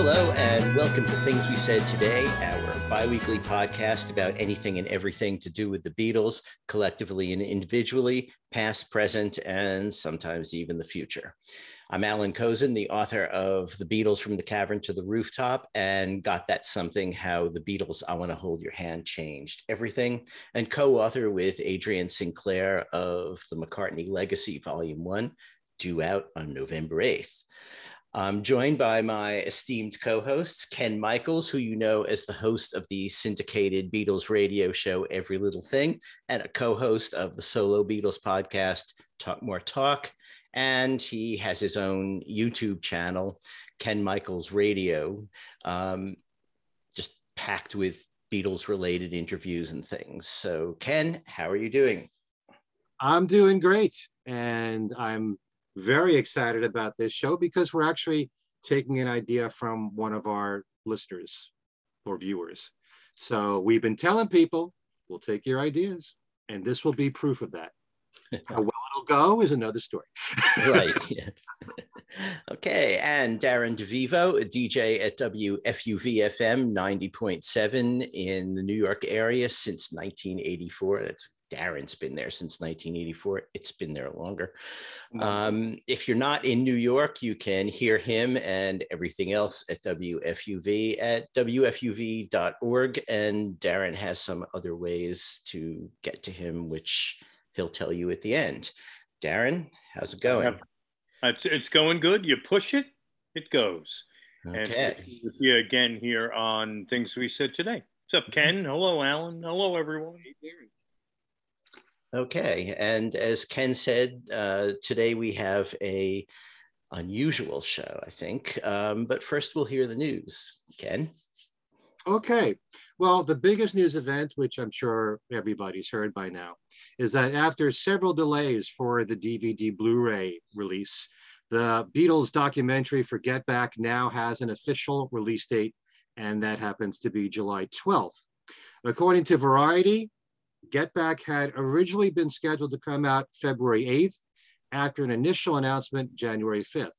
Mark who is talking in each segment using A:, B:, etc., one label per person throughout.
A: Hello, and welcome to Things We Said Today, our bi weekly podcast about anything and everything to do with the Beatles, collectively and individually, past, present, and sometimes even the future. I'm Alan Kozinn, the author of The Beatles from the Cavern to the Rooftop, and Got That Something How the Beatles I Want to Hold Your Hand Changed Everything, and co author with Adrian Sinclair of The McCartney Legacy, Volume 1, due out on November 8th. I'm joined by my esteemed co hosts, Ken Michaels, who you know as the host of the syndicated Beatles radio show Every Little Thing, and a co host of the solo Beatles podcast, Talk More Talk. And he has his own YouTube channel, Ken Michaels Radio, um, just packed with Beatles related interviews and things. So, Ken, how are you doing?
B: I'm doing great. And I'm very excited about this show because we're actually taking an idea from one of our listeners or viewers. So we've been telling people we'll take your ideas, and this will be proof of that. How well it'll go is another story.
A: right. Yes. okay. And Darren DeVivo, a DJ at WFUV FM 90.7 in the New York area since 1984. That's Darren's been there since 1984. It's been there longer. Um, if you're not in New York, you can hear him and everything else at WFUV at WFUV.org. And Darren has some other ways to get to him, which he'll tell you at the end. Darren, how's it going?
C: It's, it's going good. You push it, it goes.
A: Okay.
C: And with you again here on Things We Said Today. What's up, Ken? Hello, Allan. Hello, everyone.
A: Okay, and as Ken said, uh, today we have a unusual show, I think. Um, but first, we'll hear the news. Ken.
B: Okay. Well, the biggest news event, which I'm sure everybody's heard by now, is that after several delays for the DVD Blu-ray release, the Beatles documentary for Get Back now has an official release date, and that happens to be July 12th. According to Variety, Get Back had originally been scheduled to come out February 8th after an initial announcement January 5th.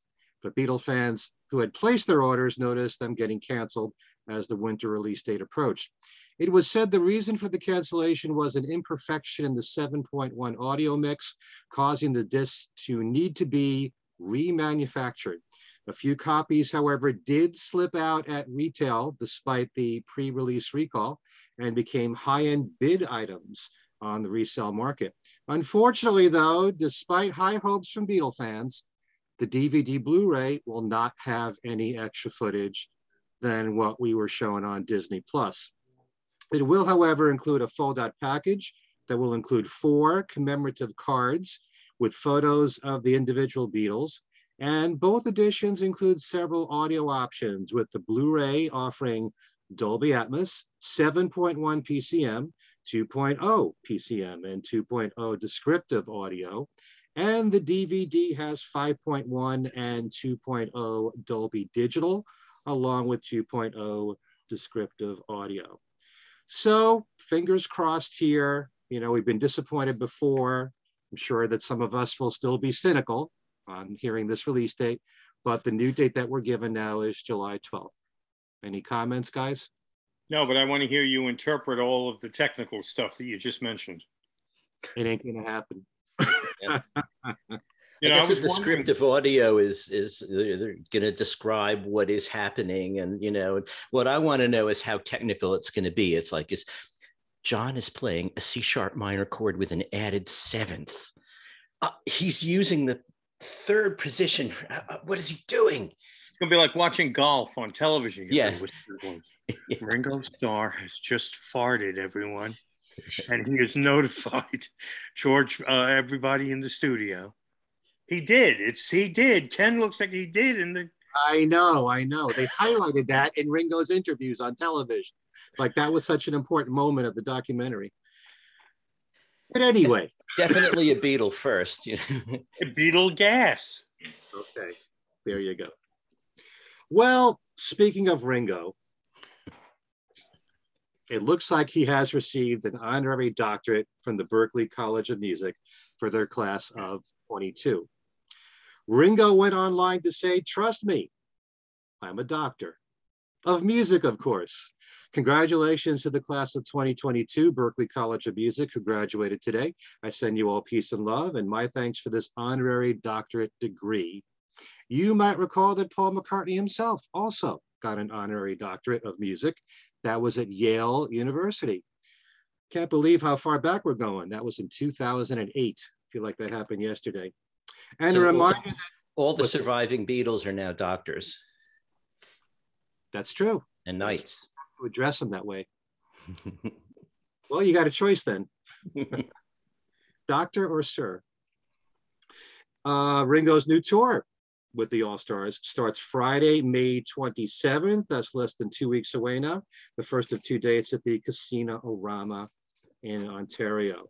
B: But Beatle fans who had placed their orders noticed them getting canceled as the winter release date approached. It was said the reason for the cancellation was an imperfection in the 7.1 audio mix, causing the disc to need to be remanufactured. A few copies, however, did slip out at retail despite the pre release recall and became high end bid items on the resale market. Unfortunately, though, despite high hopes from Beatle fans, the DVD Blu ray will not have any extra footage than what we were showing on Disney Plus. It will, however, include a fold out package that will include four commemorative cards with photos of the individual Beatles and both editions include several audio options with the Blu-ray offering Dolby Atmos, 7.1 PCM, 2.0 PCM, and 2.0 descriptive audio. And the DVD has 5.1 and 2.0 Dolby Digital, along with 2.0 descriptive audio. So fingers crossed here. You know, we've been disappointed before. I'm sure that some of us will still be cynical, on hearing this release date, but the new date that we're given now is July 12th. Any comments, guys?
C: No, but I want to hear you interpret all of the technical stuff that you just mentioned.
B: It ain't gonna happen.
A: You know, I guess I the descriptive audio is is they're going to describe what is happening, and you know what I want to know is how technical it's going to be. It's like is John is playing a C sharp minor chord with an added seventh. Uh, he's using the third position. Uh, what is he doing?
C: It's gonna be like watching golf on television.
A: Yeah.
C: Ringo Starr has just farted, everyone, and he has notified George, uh, everybody in the studio. He did. It's he did. Ken looks like he did in the.
B: I know, I know. They highlighted that in Ringo's interviews on television. Like that was such an important moment of the documentary. But anyway,
A: definitely a beetle first. You
C: know? a Beatle gas.
B: Okay, there you go. Well, speaking of Ringo, it looks like he has received an honorary doctorate from the Berklee College of Music for their class of 22. Ringo went online to say, Trust me, I'm a doctor of music, of course. Congratulations to the class of 2022, Berklee College of Music, who graduated today. I send you all peace and love, and my thanks for this honorary doctorate degree. You might recall that Paul McCartney himself also got an honorary doctorate of music. That was at Yale University. Can't believe how far back we're going. That was in 2008. I feel like that happened yesterday. And
A: So
B: a reminder,
A: All the surviving Beatles are now doctors
B: that's true,
A: and knights.
B: To address them that way. Well, you got a choice then. Doctor or Sir. Uh, Ringo's new tour with the All Stars starts Friday, May 27th. That's less than two weeks away now. The first of two dates at the Casino Rama in Ontario.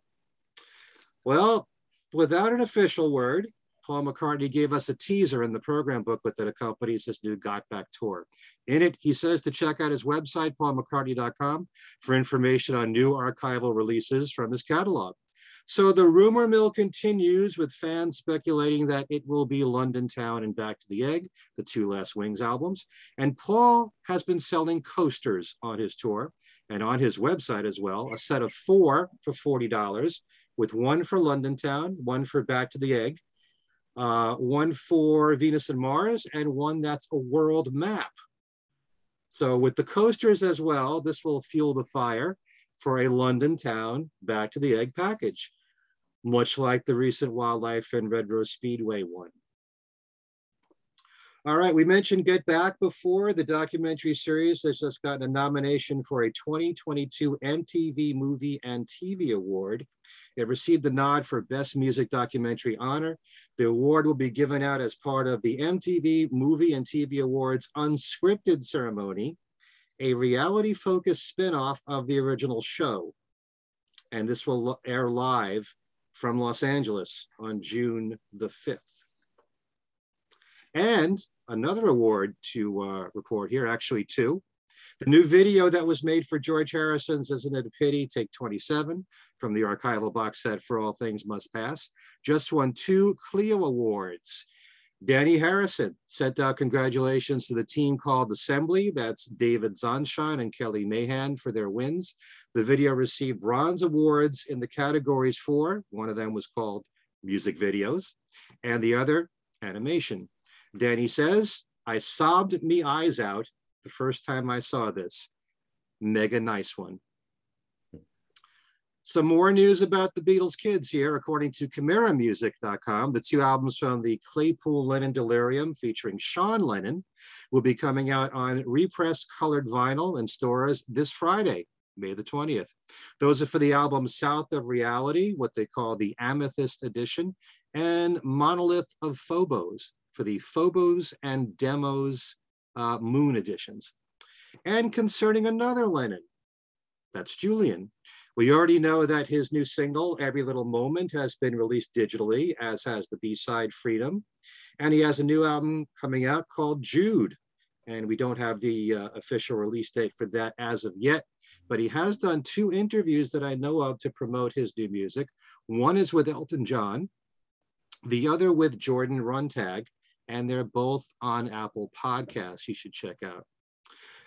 B: Well, without an official word, Paul McCartney gave us a teaser in the program booklet that accompanies his new Got Back tour. In it, he says to check out his website, paulmccartney.com, for information on new archival releases from his catalog. So the rumor mill continues with fans speculating that it will be London Town and Back to the Egg, the two last Wings albums. And Paul has been selling coasters on his tour and on his website as well, a set of four for $40, with one for London Town, one for Back to the Egg, uh, one for Venus and Mars, and one that's a world map. So with the coasters as well, this will fuel the fire for a London town back to the egg package, much like the recent wildlife and Red Rose Speedway one. All right, we mentioned Get Back before. The documentary series has just gotten a nomination for a 2022 MTV Movie and TV Award. It received the nod for Best Music Documentary honor. The award will be given out as part of the MTV Movie and TV Awards unscripted ceremony, a reality focused spin-off of the original show. And this will air live from Los Angeles on June the 5th. And another award to uh, report here, actually two. The new video that was made for George Harrison's Isn't It a Pity, Take 27 from the archival box set For All Things Must Pass, just won two Clio Awards. Dhani Harrison sent out congratulations to the team called Assembly. That's David Zonshine and Kelly Mahan for their wins. The video received bronze awards in the categories for, one of them was called music videos, and the other animation. Dhani says, I sobbed me eyes out the first time I saw this. Mega nice one. Some more news about the Beatles kids here. According to ChimeraMusic.com, the two albums from the Claypool Lennon Delirium featuring Sean Lennon will be coming out on repressed colored vinyl in stores this Friday, May the 20th. Those are for the album South of Reality, what they call the Amethyst Edition, and Monolith of Phobos for the Phobos and Deimos uh, Moon editions. And concerning another Lennon, that's Julian. We already know that his new single, Every Little Moment, has been released digitally, as has the B side Freedom. And he has a new album coming out called Jude. And we don't have the uh, official release date for that as of yet, but he has done two interviews that I know of to promote his new music. One is with Elton John, the other with Jordan Runtagh, and they're both on Apple Podcasts. You should check out.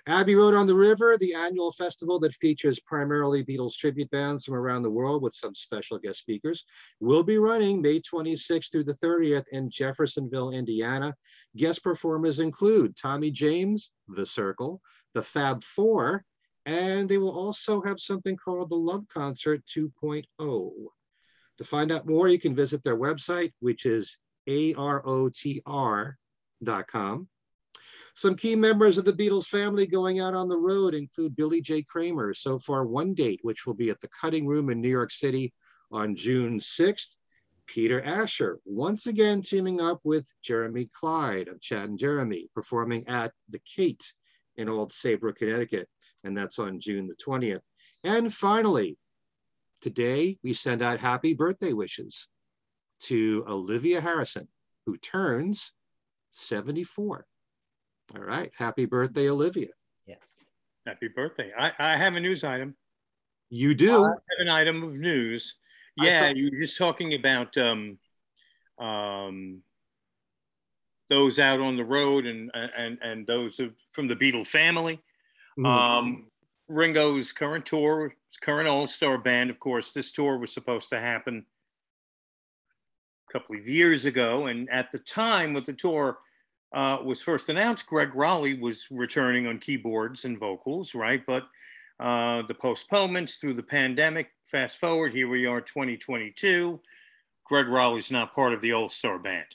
B: Abbey Road on the River, the annual festival that features primarily Beatles tribute bands from around the world with some special guest speakers, will be running May 26th through the 30th in Jeffersonville, Indiana. Guest performers include Tommy James, The Circle, The Fab Four, and they will also have something called the Love Concert 2.0. To find out more, you can visit their website, which is arotr.com. Some key members of the Beatles family going out on the road include Billy J. Kramer. So far, one date, which will be at the Cutting Room in New York City on June 6th. Peter Asher, once again teaming up with Jeremy Clyde of Chad and Jeremy, performing at the Kate in Old Saybrook, Connecticut. And that's on June the 20th. And finally, today we send out happy birthday wishes to Olivia Harrison, who turns 74. All right. Happy birthday, Olivia.
A: Yeah.
C: Happy birthday. I, I have a news item.
B: You do?
C: I have an item of news. Yeah, thought- you were just talking about um, um, those out on the road and and and those from the Beatle family. Mm-hmm. Um, Ringo's current tour, current All Star band. Of course, this tour was supposed to happen a couple of years ago, and at the time with the tour uh, was first announced, Gregg Rolie was returning on keyboards and vocals, right? But uh, the postponements through the pandemic. Fast forward, here we are, 2022. Gregg Rolie's not part of the All Star Band,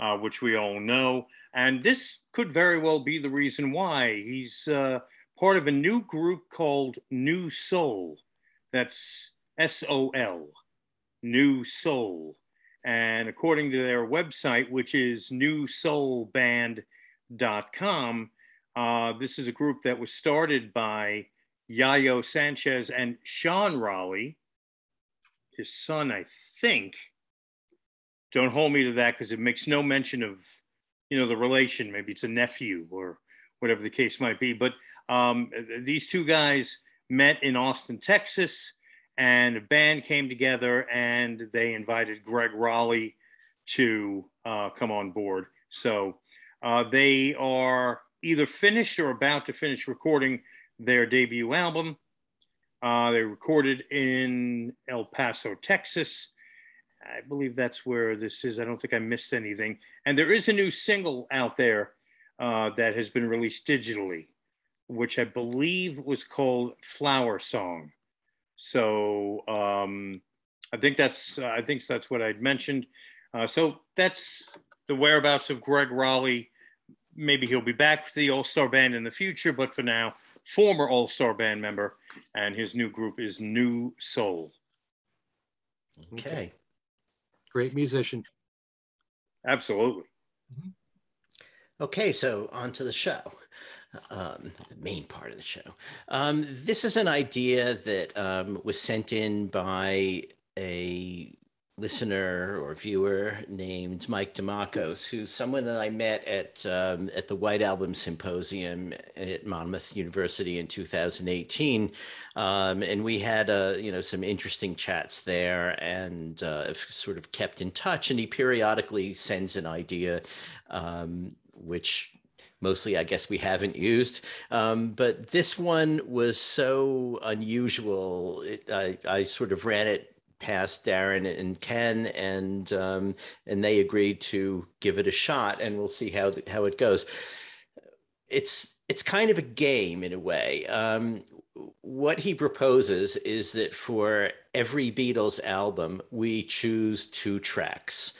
C: uh, which we all know. And this could very well be the reason why. He's uh, part of a new group called New Soul. That's S O L, New Soul. And according to their website, which is newsoulband.com, uh, this is a group that was started by Yayo Sanchez and Sean Rolie, his son, I think. Don't hold me to that because it makes no mention of, you know, the relation. Maybe it's a nephew or whatever the case might be. But um, these two guys met in Austin, Texas, and a band came together and they invited Gregg Rolie to uh, come on board. So uh, they are either finished or about to finish recording their debut album. Uh, they recorded in El Paso, Texas. I believe that's where this is. I don't think I missed anything. And there is a new single out there uh, that has been released digitally, which I believe was called Flower Song. So um, I think that's uh, I think that's what I'd mentioned. Uh, so that's the whereabouts of Gregg Rolie. Maybe he'll be back for the All Star Band in the future, but for now, former All Star Band member, and his new group is New Soul.
A: Okay.
B: Great musician.
C: Absolutely.
A: Mm-hmm. Okay, so on to the show, um, the main part of the show. Um, this is an idea that um, was sent in by a listener or viewer named Mike Demakos, who's someone that I met at um, at the White Album Symposium at Monmouth University in 2018, um, and we had uh, you know some interesting chats there, and uh, sort of kept in touch. And he periodically sends an idea, um, which mostly I guess we haven't used. Um, but this one was so unusual. It, I, I sort of ran it past Darren and Ken, and um, and they agreed to give it a shot, and we'll see how how it goes. It's it's kind of a game in a way. Um, what he proposes is that for every Beatles album, we choose two tracks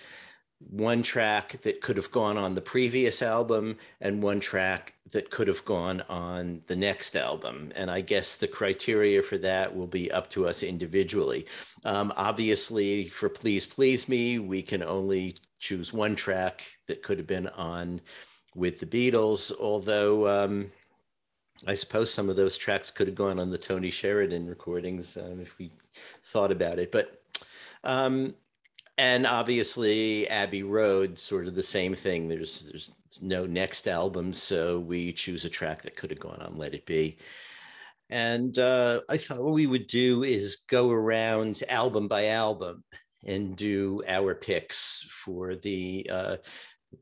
A: one track that could have gone on the previous album and one track that could have gone on the next album. And I guess the criteria for that will be up to us individually. Um, obviously, for Please Please Me, we can only choose one track that could have been on with the Beatles, although. Um, I suppose some of those tracks could have gone on the Tony Sheridan recordings um, if we thought about it. But um, and obviously Abbey Road, sort of the same thing. There's there's no next album, so we choose a track that could have gone on Let It Be. And uh, I thought what we would do is go around album by album and do our picks for the uh,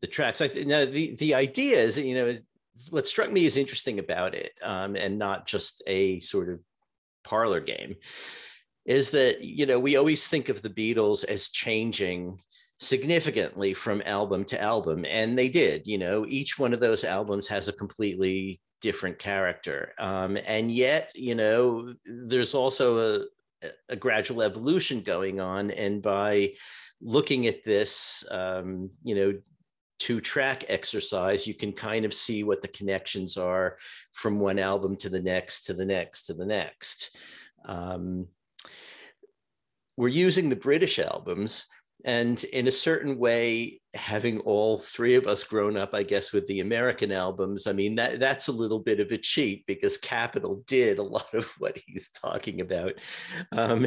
A: the tracks. I think now the the idea is you know what struck me as interesting about it, um, and not just a sort of parlor game is that you know we always think of the Beatles as changing significantly from album to album and they did you know each one of those albums has a completely different character um, and yet you know there's also a, a gradual evolution going on and by looking at this um, you know two track exercise you can kind of see what the connections are from one album to the next to the next to the next. Um, we're using the British albums. And in a certain way, having all three of us grown up, I guess, with the American albums, I mean, that, that's a little bit of a cheat because Capitol did a lot of what he's talking about. Um,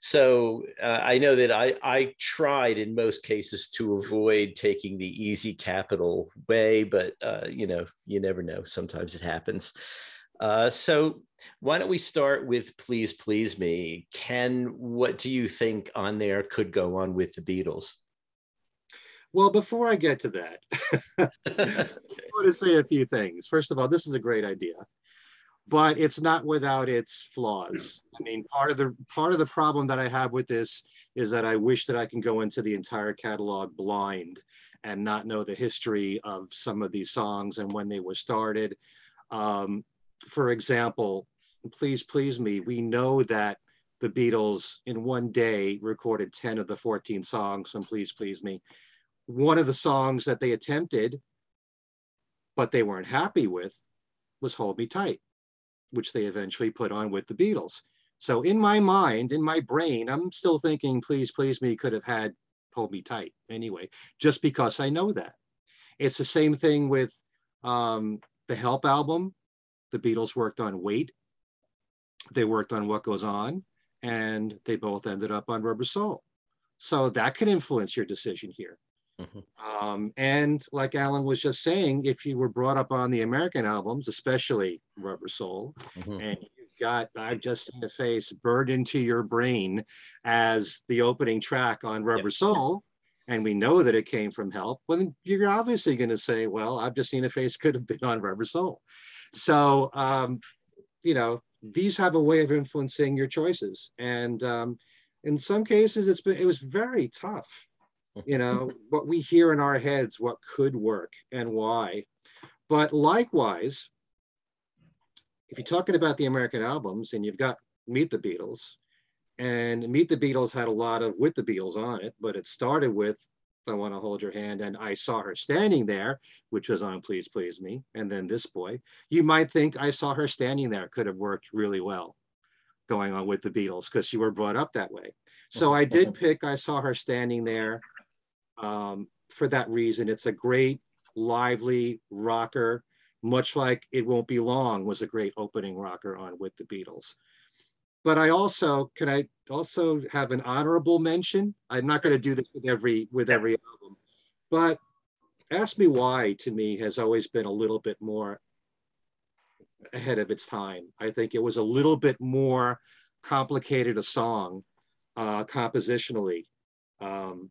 A: so uh, I know that I, I tried in most cases to avoid taking the easy Capitol way, but, uh, you know, you never know. Sometimes it happens. Uh, so why don't we start with Please Please Me? Ken, what do you think on there could go on with the Beatles?
B: Well, before I get to that, I want to say a few things. First of all, this is a great idea, but it's not without its flaws. I mean, part of the part of the problem that I have with this is that I wish that I can go into the entire catalog blind and not know the history of some of these songs and when they were started. Um, for example, Please Please Me, we know that the Beatles in one day recorded 10 of the 14 songs on Please Please Me. One of the songs that they attempted, but they weren't happy with, was Hold Me Tight, which they eventually put on with the Beatles. So in my mind, in my brain, I'm still thinking Please Please Me could have had Hold Me Tight anyway, just because I know that. It's the same thing with um, the Help album. The Beatles worked on Wait. They worked on What Goes On, and they both ended up on Rubber Soul. So that can influence your decision here. Mm-hmm. Um, and like Alan was just saying, if you were brought up on the American albums, especially Rubber Soul, mm-hmm. and you've got I've just seen a face burned into your brain as the opening track on Rubber yep. Soul, and we know that it came from Help, well, you're obviously going to say, well, I've just seen a face could have been on Rubber Soul. So, um, you know, these have a way of influencing your choices. And um, in some cases, it's been, it was very tough, you know, what we hear in our heads, what could work and why. But likewise, if you're talking about the American albums and you've got Meet the Beatles, and Meet the Beatles had a lot of With the Beatles on it, but it started with I Want to Hold Your Hand, and I Saw Her Standing There, which was on Please Please Me, and then This Boy. You might think I Saw Her Standing There could have worked really well going on with the Beatles because you were brought up that way. So I did pick I Saw Her Standing There um, for that reason. It's a great, lively rocker, much like It Won't Be Long was a great opening rocker on with the Beatles but I also can I also have an honorable mention. I'm not going to do this with every with every album, but Ask Me Why to me has always been a little bit more ahead of its time. I think it was a little bit more complicated a song uh, compositionally um,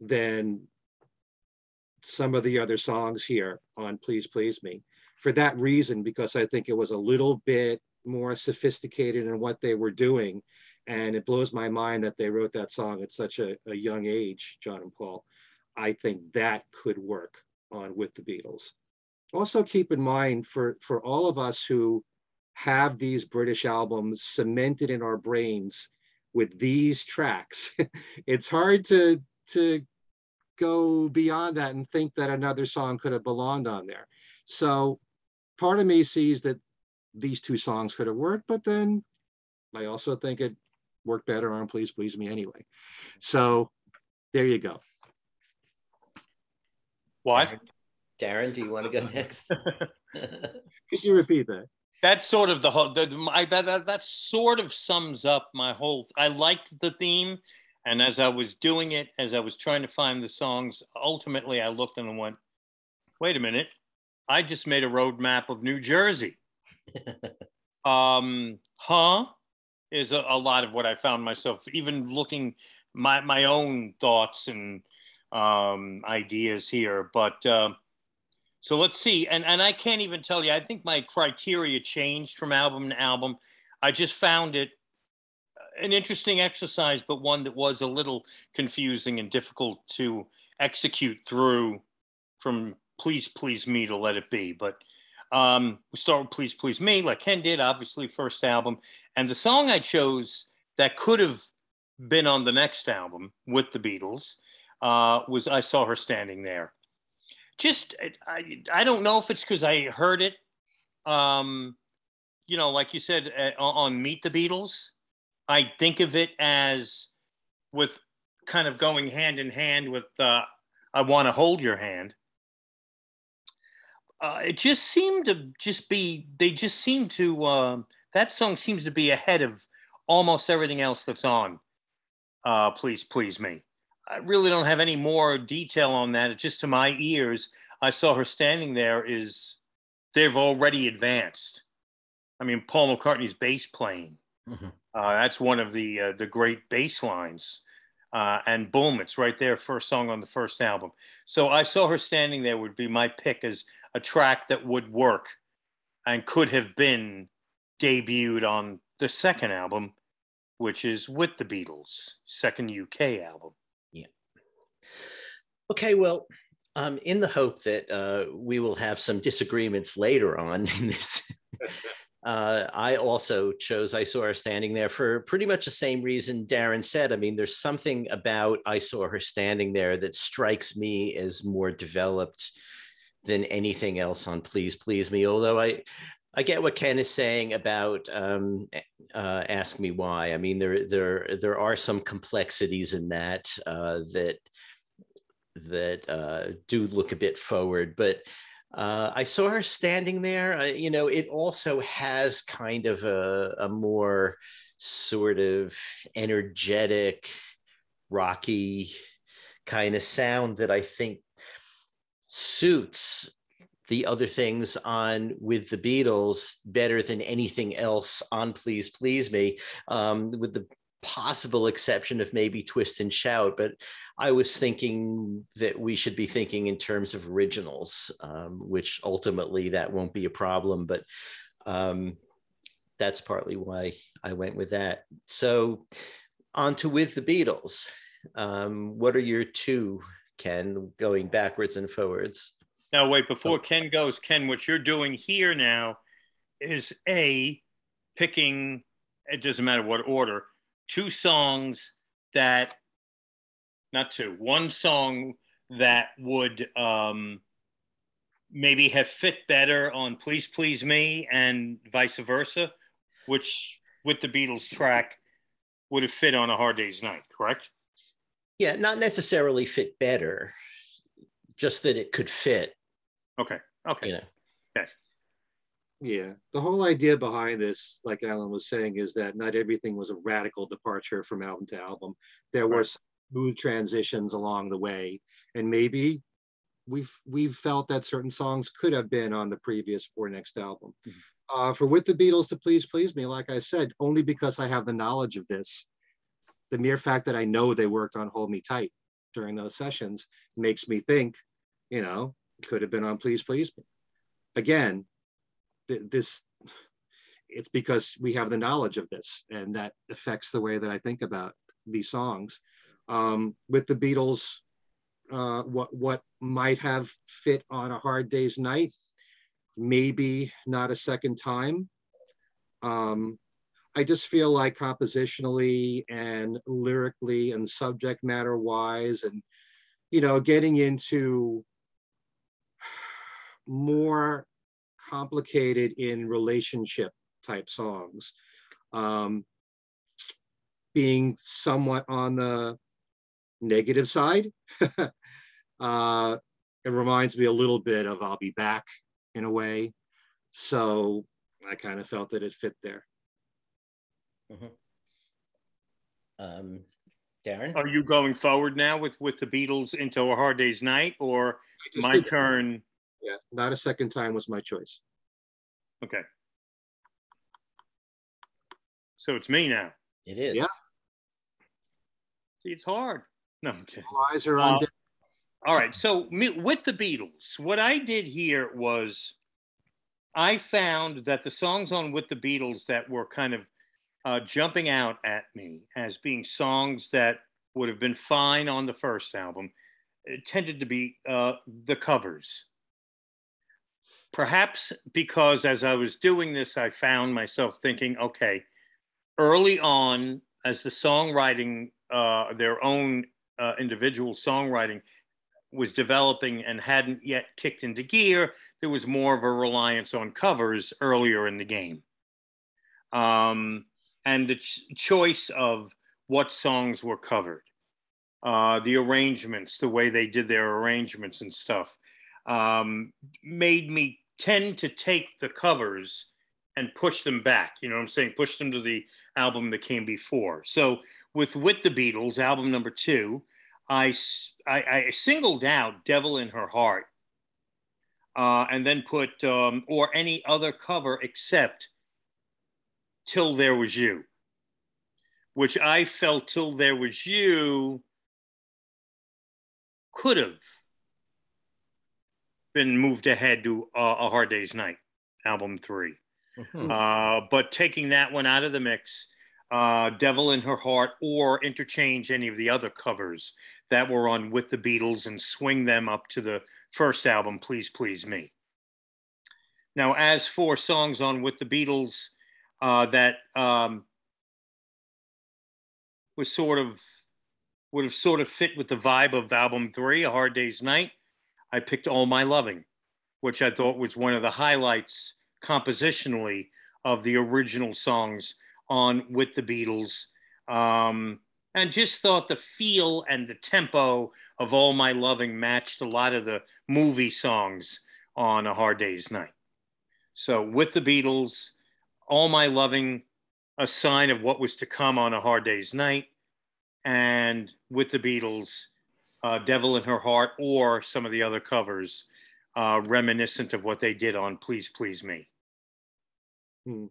B: than some of the other songs here on Please Please Me. For that reason, because I think it was a little bit more sophisticated in what they were doing. And it blows my mind that they wrote that song at such a, a young age, John and Paul. I think that could work on with the Beatles. Also keep in mind for, for all of us who have these British albums cemented in our brains with these tracks, it's hard to, to go beyond that and think that another song could have belonged on there. So part of me sees that these two songs could have worked, but then I also think it worked better on Please Please Me anyway. So there you go.
C: What?
A: Darren, do you want to go next?
B: Could you repeat that?
C: That's sort of the whole. The, I, that, that that sort of sums up my whole. I liked the theme, and as I was doing it, as I was trying to find the songs, ultimately I looked and went, "Wait a minute! I just made a road map of New Jersey." um, huh is a, a, lot of what I found myself, even looking my my own thoughts and um, ideas here. But uh, so let's see, and and I can't even tell you. I think my criteria changed from album to album. I just found it an interesting exercise, but one that was a little confusing and difficult to execute through. From please, please me to let it be, but um, we start with Please Please Me, like Ken did, obviously, first album. And the song I chose that could have been on the next album with the Beatles uh, was I Saw Her Standing There. Just, I, I don't know if it's because I heard it, um, you know, like you said, uh, on Meet the Beatles. I think of it as with kind of going hand in hand with uh, I Want to Hold Your Hand uh, it just seemed to just be they just seem to uh, that song seems to be ahead of almost everything else that's on uh, please please me i really don't have any more detail on that it's just to my ears i saw her standing there is they've already advanced I mean, Paul McCartney's bass playing.
A: Mhm.
C: Uh, that's one of the uh, the great bass lines. Uh, and boom, it's right there, first song on the first album. So I saw her standing there would be my pick as a track that would work and could have been debuted on the second album, which is with the Beatles, second UK album. Yeah.
A: Okay, well, um, in the hope that uh, we will have some disagreements later on in this, uh, I also chose I Saw Her Standing There for pretty much the same reason Darren said. I mean, there's something about I Saw Her Standing There that strikes me as more developed than anything else on Please Please Me, although I. I get what Ken is saying about um, uh, "Ask Me Why." I mean, there there there are some complexities in that uh, that that uh, do look a bit forward, but uh, I saw her standing there. You know, it also has kind of a, a more sort of energetic, rocky kind of sound that I think suits the other things on with the Beatles better than anything else on Please Please Me, um, with the possible exception of maybe Twist and Shout. But I was thinking that we should be thinking in terms of originals, um, which ultimately that won't be a problem. But um, that's partly why I went with that. So on to with the Beatles. Um, what are your two, Ken, going backwards and forwards?
C: Now, wait, before Ken goes, Ken, what you're doing here now is A, picking, it doesn't matter what order, two songs that, not two, one song that would um, maybe have fit better on Please Please Me and vice versa, which with the Beatles track would have fit on a hard day's night, correct?
A: Yeah, not necessarily fit better, just that it could fit.
C: Okay. Okay.
A: You know,
C: Yes.
B: Yeah, the whole idea behind this, like Alan was saying, is that not everything was a radical departure from album to album. There were smooth transitions along the way, and maybe we've we've felt that certain songs could have been on the previous or next album.
A: Mhm.
B: Uh, for with the Beatles to please please me, like I said, only because I have the knowledge of this, the mere fact that I know they worked on Hold Me Tight during those sessions makes me think, you know, could have been on Please Please Me. Again, th- this it's because we have the knowledge of this and that affects the way that i think about these songs um, with the beatles uh, what what might have fit on a hard day's night maybe not a second time um, i just feel like compositionally and lyrically and subject matter wise and you know getting into more complicated in relationship type songs um, being somewhat on the negative side uh, it reminds me a little bit of i'll be back in a way. So i kind of felt that it fit there
A: um, Darren.
C: Are you going forward now with with the Beatles into a hard day's night, or my
B: did-
C: turn?
B: yeah not a second time was my choice
C: Okay. So it's me now.
A: It is.
B: Yeah.
C: See, it's hard. No, I'm kidding.
B: All eyes are on
C: Uh,
B: deck.
C: All right. So me, with the Beatles, what I did here was I found that the songs on with the Beatles that were kind of uh, jumping out at me as being songs that would have been fine on the first album it tended to be uh, the covers. Perhaps because as I was doing this, I found myself thinking, okay, early on, as the songwriting, uh, their own uh, individual songwriting was developing and hadn't yet kicked into gear, there was more of a reliance on covers earlier in the game. Um, and the ch- choice of what songs were covered, uh, the arrangements, the way they did their arrangements and stuff, um, made me tend to take the covers and push them back. You know what I'm saying? Push them to the album that came before. So with with the Beatles, album number two, I I, I singled out "Devil in Her Heart," uh, and then put um, or any other cover except Till There Was You, which I felt Till There Was You could have been moved ahead to uh, A Hard Day's Night, album 3
A: Mhm.
C: Uh, but taking that one out of the mix, uh, Devil in Her Heart, or interchange any of the other covers that were on with the Beatles and swing them up to the first album, Please Please Me. Now, as for songs on with the Beatles uh, that um, was sort of would have sort of fit with the vibe of album three, A Hard Day's Night, I picked All My Loving, which I thought was one of the highlights compositionally of the original songs on with the Beatles. Um, and just thought the feel and the tempo of All My Loving matched a lot of the movie songs on A Hard Day's Night. So with the Beatles, All My Loving, a sign of what was to come on A Hard Day's Night, and with the Beatles, uh, Devil in Her Heart, or some of the other covers uh, reminiscent of what they did on Please Please Me.
A: Okay.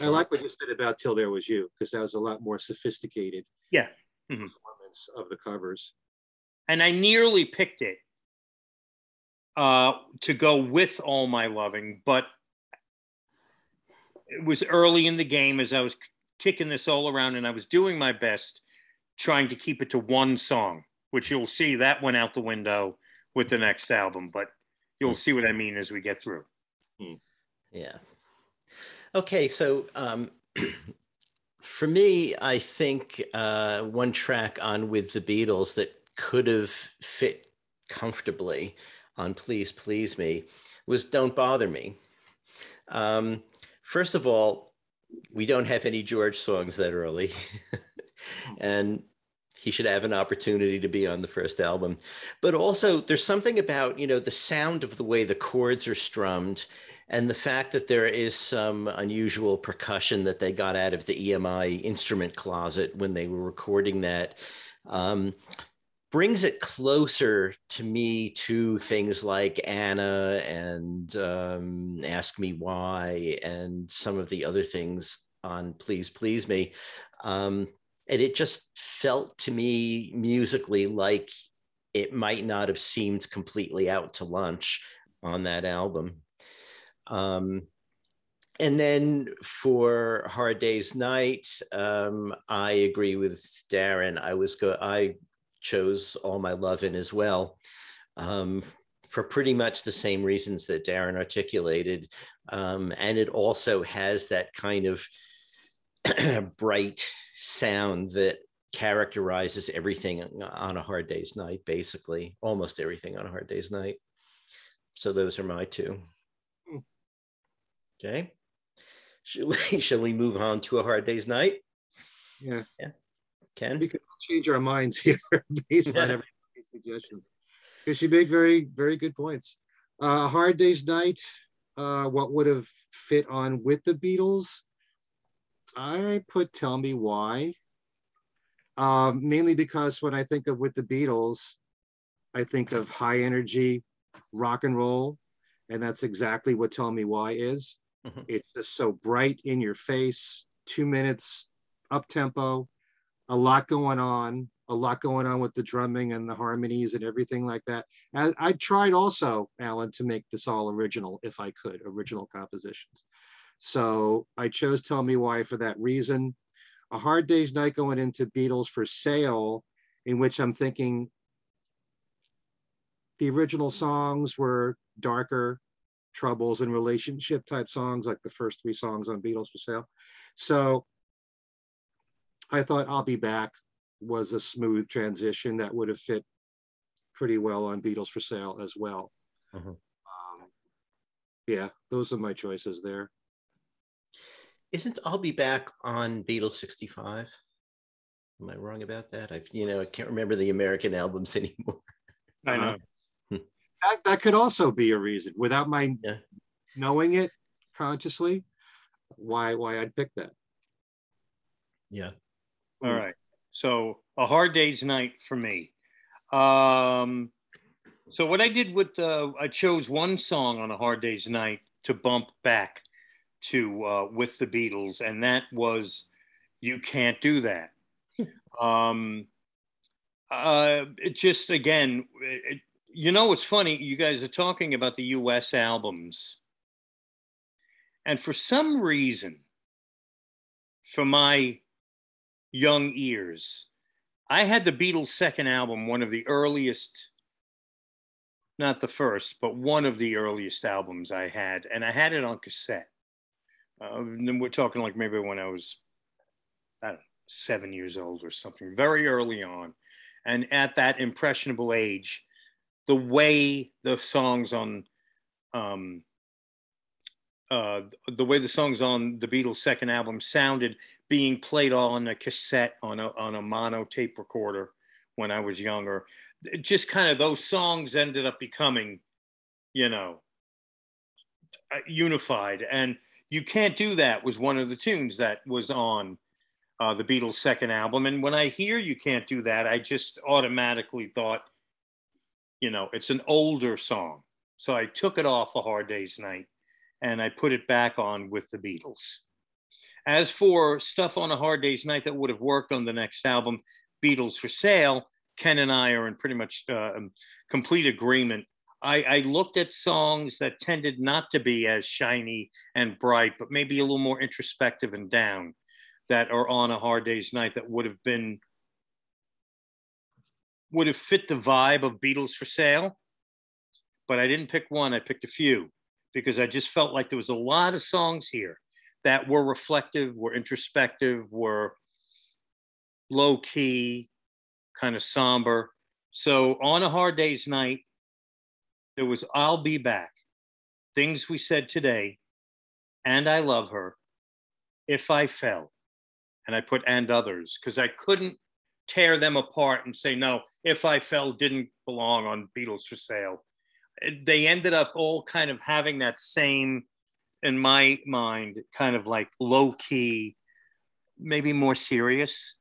B: I like what you said about Till There Was You, because that was a lot more sophisticated
C: Yeah. Mhm.
B: performance of the covers.
C: and I nearly picked it uh, to go with All My Loving, but it was early in the game as I was kicking this all around, and I was doing my best trying to keep it to one song, which you'll see that went out the window with the next album, but you'll see what I mean as we get through.
A: Yeah. Okay, so um, for me, I think uh, one track on with the Beatles that could have fit comfortably on Please Please Me was Don't Bother Me. Um, first of all, we don't have any George songs that early. and he should have an opportunity to be on the first album. But also, there's something about, you know, the sound of the way the chords are strummed and the fact that there is some unusual percussion that they got out of the EMI instrument closet when they were recording that um, brings it closer to me to things like Anna and um, Ask Me Why and some of the other things on Please Please Me. Um, and it just felt to me musically like it might not have seemed completely out to lunch on that album. Um, and then for Hard Day's Night, um, I agree with Darren. I was go. I chose All My Loving as well, um, for pretty much the same reasons that Darren articulated, um, and it also has that kind of bright sound that characterizes everything on a hard day's night, basically, almost everything on a hard day's night. So those are my two. Okay. Should we, shall we move on to a hard day's night?
B: Yeah. Yeah.
A: Ken?
B: We could change our minds here based on
A: Yeah.
B: everybody's suggestions. Because you make very, very good points. Uh, Hard Day's Night, uh, what would have fit on with the Beatles? I put Tell Me Why. Um, mainly because when I think of with the Beatles, I think of high energy rock and roll. And that's exactly what Tell Me Why is.
A: Mhm.
B: It's just so bright in your face, two minutes, up tempo, a lot going on, a lot going on with the drumming and the harmonies and everything like that. And I tried also, Alan, to make this all original if I could, original compositions. So I chose Tell Me Why for that reason. A Hard Day's Night going into Beatles for Sale, in which I'm thinking the original songs were darker, troubles and relationship type songs, like the first three songs on Beatles for Sale. So I thought I'll Be Back was a smooth transition that would have fit pretty well on Beatles for Sale as well.
A: Mhm.
B: Um, yeah, those are my choices there.
A: Isn't I'll Be Back on Beatles 65? Am I wrong about that? I've, you know, I can't remember the American albums anymore.
C: I know.
B: Uh-huh. That, that could also be a reason without my
A: Yeah.
B: knowing it consciously, why why I'd pick that.
A: Yeah.
C: All right. So a hard day's night for me. Um, so what I did with uh, I chose one song on a hard day's night to bump back to uh, with the Beatles, and that was "You Can't Do That." um, uh, it just again, it, you know, it's funny. You guys are talking about the U.S. albums, and for some reason, for my young ears, I had the Beatles' second album, one of the earliest not the first, but one of the earliest albums I had, and I had it on cassette. Uh, we're talking like maybe when I was, I know, seven years old or something, very early on. And at that impressionable age, the way the songs on, um, uh, the way the songs on the Beatles' second album sounded, being played on a cassette on a on a mono tape recorder when I was younger, just kind of those songs ended up becoming, you know, uh, unified. And You Can't Do That was one of the tunes that was on uh, the Beatles' second album. And when I hear You Can't Do That, I just automatically thought, you know, it's an older song. So I took it off A Hard Day's Night and I put it back on with the Beatles. As for stuff on A Hard Day's Night that would have worked on the next album, Beatles for Sale, Ken and I are in pretty much uh, um, complete agreement. I, I, looked at songs that tended not to be as shiny and bright, but maybe a little more introspective and down that are on a hard day's night that would have been would have fit the vibe of Beatles for sale. But I didn't pick one, I picked a few because I just felt like there was a lot of songs here that were reflective, were introspective, were low key, kind of somber. So on a hard day's night, there was I'll Be Back, things we said today, and I love her, if I fell. And I put and others because I couldn't tear them apart and say, no, if I fell didn't belong on Beatles for sale. They ended up all kind of having that same, in my mind, kind of like low key, maybe more serious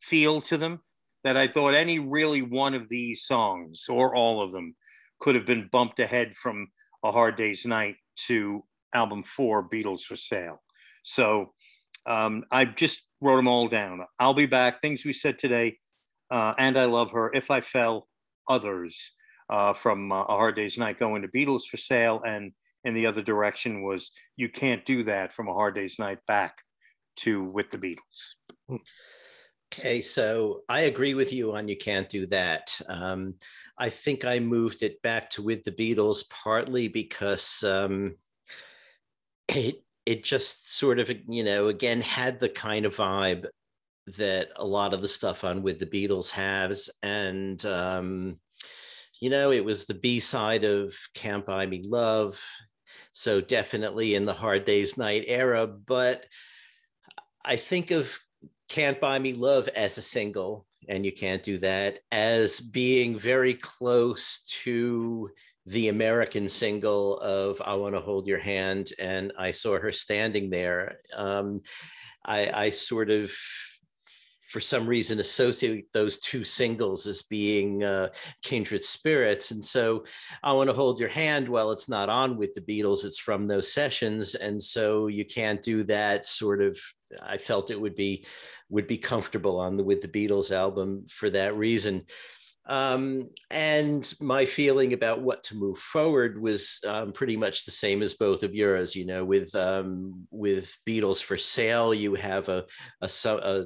C: feel to them that I thought any really one of these songs or all of them could have been bumped ahead from A Hard Day's Night to album four, Beatles for Sale. So um, I just wrote them all down. I'll be back, things we said today, uh, and I love her. If I fell, others uh, from uh, A Hard Day's Night going to Beatles for Sale, and in the other direction was You Can't Do That from A Hard Day's Night back to With the Beatles.
A: Okay, so I agree with you on you can't do that. Um, I think I moved it back to with the Beatles partly because um, it it just sort of you know again had the kind of vibe that a lot of the stuff on with the Beatles has, and um, you know it was the B side of Can't Buy Me Love, so definitely in the Hard Days Night era, but. I think of can't Buy Me Love as a single, and you can't do that, as being very close to the American single of I Want to Hold Your Hand. And I saw her standing there. Um, I, I sort of for some reason associate those two singles as being uh, kindred spirits and so i want to hold your hand while it's not on with the beatles it's from those sessions and so you can't do that sort of i felt it would be would be comfortable on the with the Beatles album for that reason. Um, and my feeling about what to move forward was um, pretty much the same as both of yours. You know, with um, with Beatles for Sale, you have a, a, a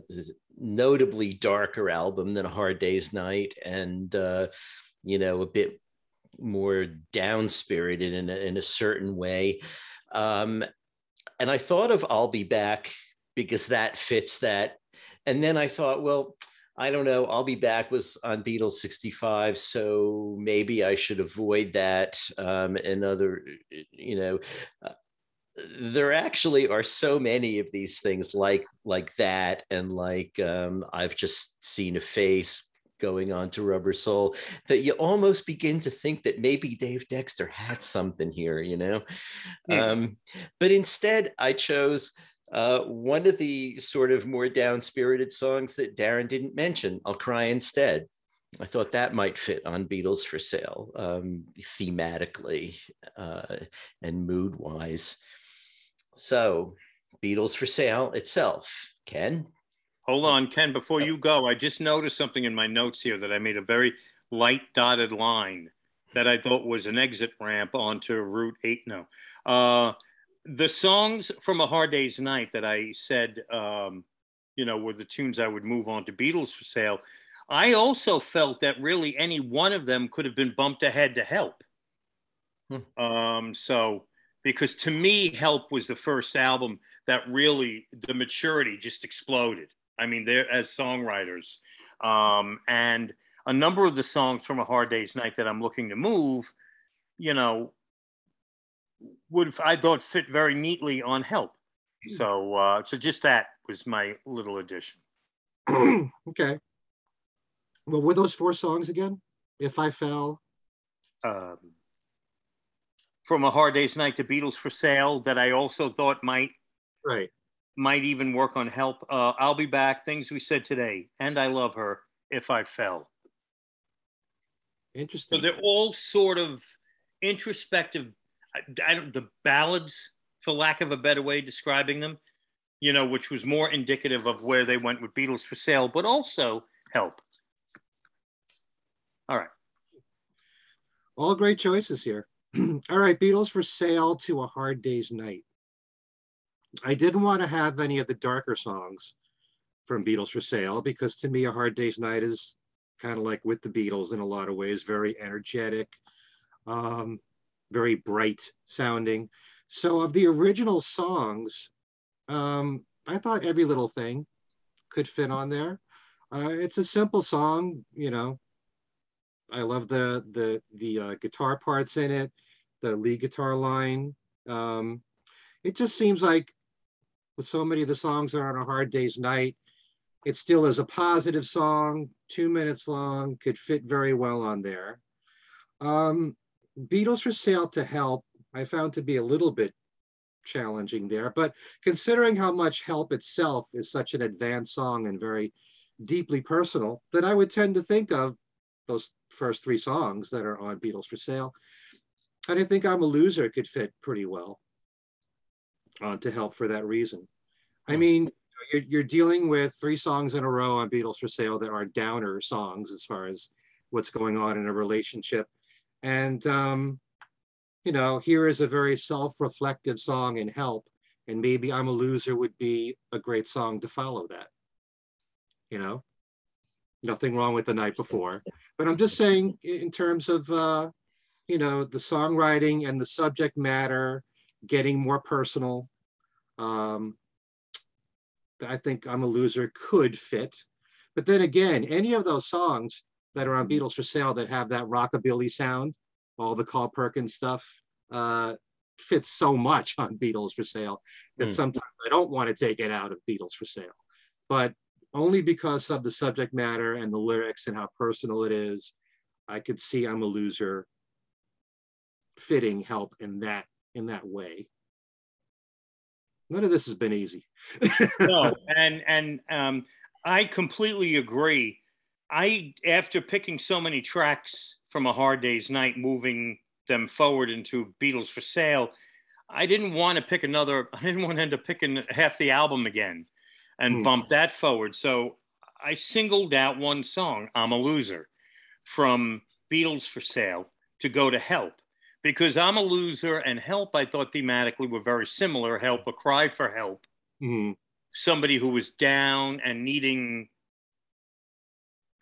A: notably darker album than A Hard Day's Night, and uh, you know, a bit more down spirited in a, in a certain way. Um, and I thought of I'll Be Back because that fits that and then I thought, well, I don't know. I'll be back was on Beatles 65, so maybe I should avoid that. Um, and other, you know, uh, there actually are so many of these things like like that, and like um, I've just seen a face going on to Rubber Soul that you almost begin to think that maybe Dave Dexter had something here, you know. Yeah. Um, but instead, I chose uh, one of the sort of more down spirited songs that Darren didn't mention, I'll Cry Instead. I thought that might fit on Beatles for Sale um, thematically uh, and mood wise. So, Beatles for Sale itself. Ken?
C: Hold on, Ken, before you go, I just noticed something in my notes here that I made a very light dotted line that I thought was an exit ramp onto Route 8. No. Uh, the songs from A Hard Day's Night that I said, um, you know, were the tunes I would move on to Beatles for Sale. I also felt that really any one of them could have been bumped ahead to Help. Hmm. Um, so, because to me, Help was the first album that really the maturity just exploded. I mean, they're as songwriters. Um, and a number of the songs from A Hard Day's Night that I'm looking to move, you know, would I thought fit very neatly on Help. So, uh, so just that was my little addition.
B: okay. Well, were those four songs again? If I Fell.
C: Um, from a hard day's night to Beatles for sale that I also thought might
B: right
C: might even work on help. Uh, I'll be back. Things we said today, and I love her. If I fell.
B: Interesting.
C: So they're all sort of introspective. I, I don't, the ballads, for lack of a better way of describing them, you know, which was more indicative of where they went with Beatles for sale, but also help. All right.
B: All great choices here. All right, Beatles for sale to a hard day's night. I didn't want to have any of the darker songs from Beatles for sale because to me, a hard day's night is kind of like with the Beatles in a lot of ways, very energetic, um, very bright sounding. So of the original songs, um, I thought every little thing could fit on there. Uh, it's a simple song, you know, I love the the the uh, guitar parts in it, the lead guitar line. Um, it just seems like with so many of the songs are on a hard day's night, it still is a positive song, two minutes long, could fit very well on there. Um, Beatles for Sale to Help, I found to be a little bit challenging there, but considering how much Help itself is such an advanced song and very deeply personal, then I would tend to think of those first three songs that are on Beatles for Sale. And I think I'm a Loser could fit pretty well uh, to help for that reason. I mean, you're, you're dealing with three songs in a row on Beatles for Sale that are downer songs as far as what's going on in a relationship. And, um, you know, here is a very self reflective song in Help. And maybe I'm a Loser would be a great song to follow that. You know, nothing wrong with the night before. But I'm just saying, in terms of, uh, you know, the songwriting and the subject matter getting more personal, um, I think I'm a Loser could fit. But then again, any of those songs that are on Beatles for Sale that have that rockabilly sound, all the Carl Perkins stuff, uh, fits so much on Beatles for Sale that mm. sometimes I don't want to take it out of Beatles for Sale. But only because of the subject matter and the lyrics and how personal it is. I could see I'm a loser fitting help in that in that way. None of this has been easy.
C: no, and and um, I completely agree. I after picking so many tracks from a hard day's night, moving them forward into Beatles for sale, I didn't want to pick another. I didn't want to end up picking half the album again and mm. bump that forward. So I singled out one song, I'm a Loser, from Beatles for Sale to go to Help. Because I'm a Loser and Help, I thought thematically were very similar. Help, a cry for help.
B: Mm.
C: Somebody who was down and needing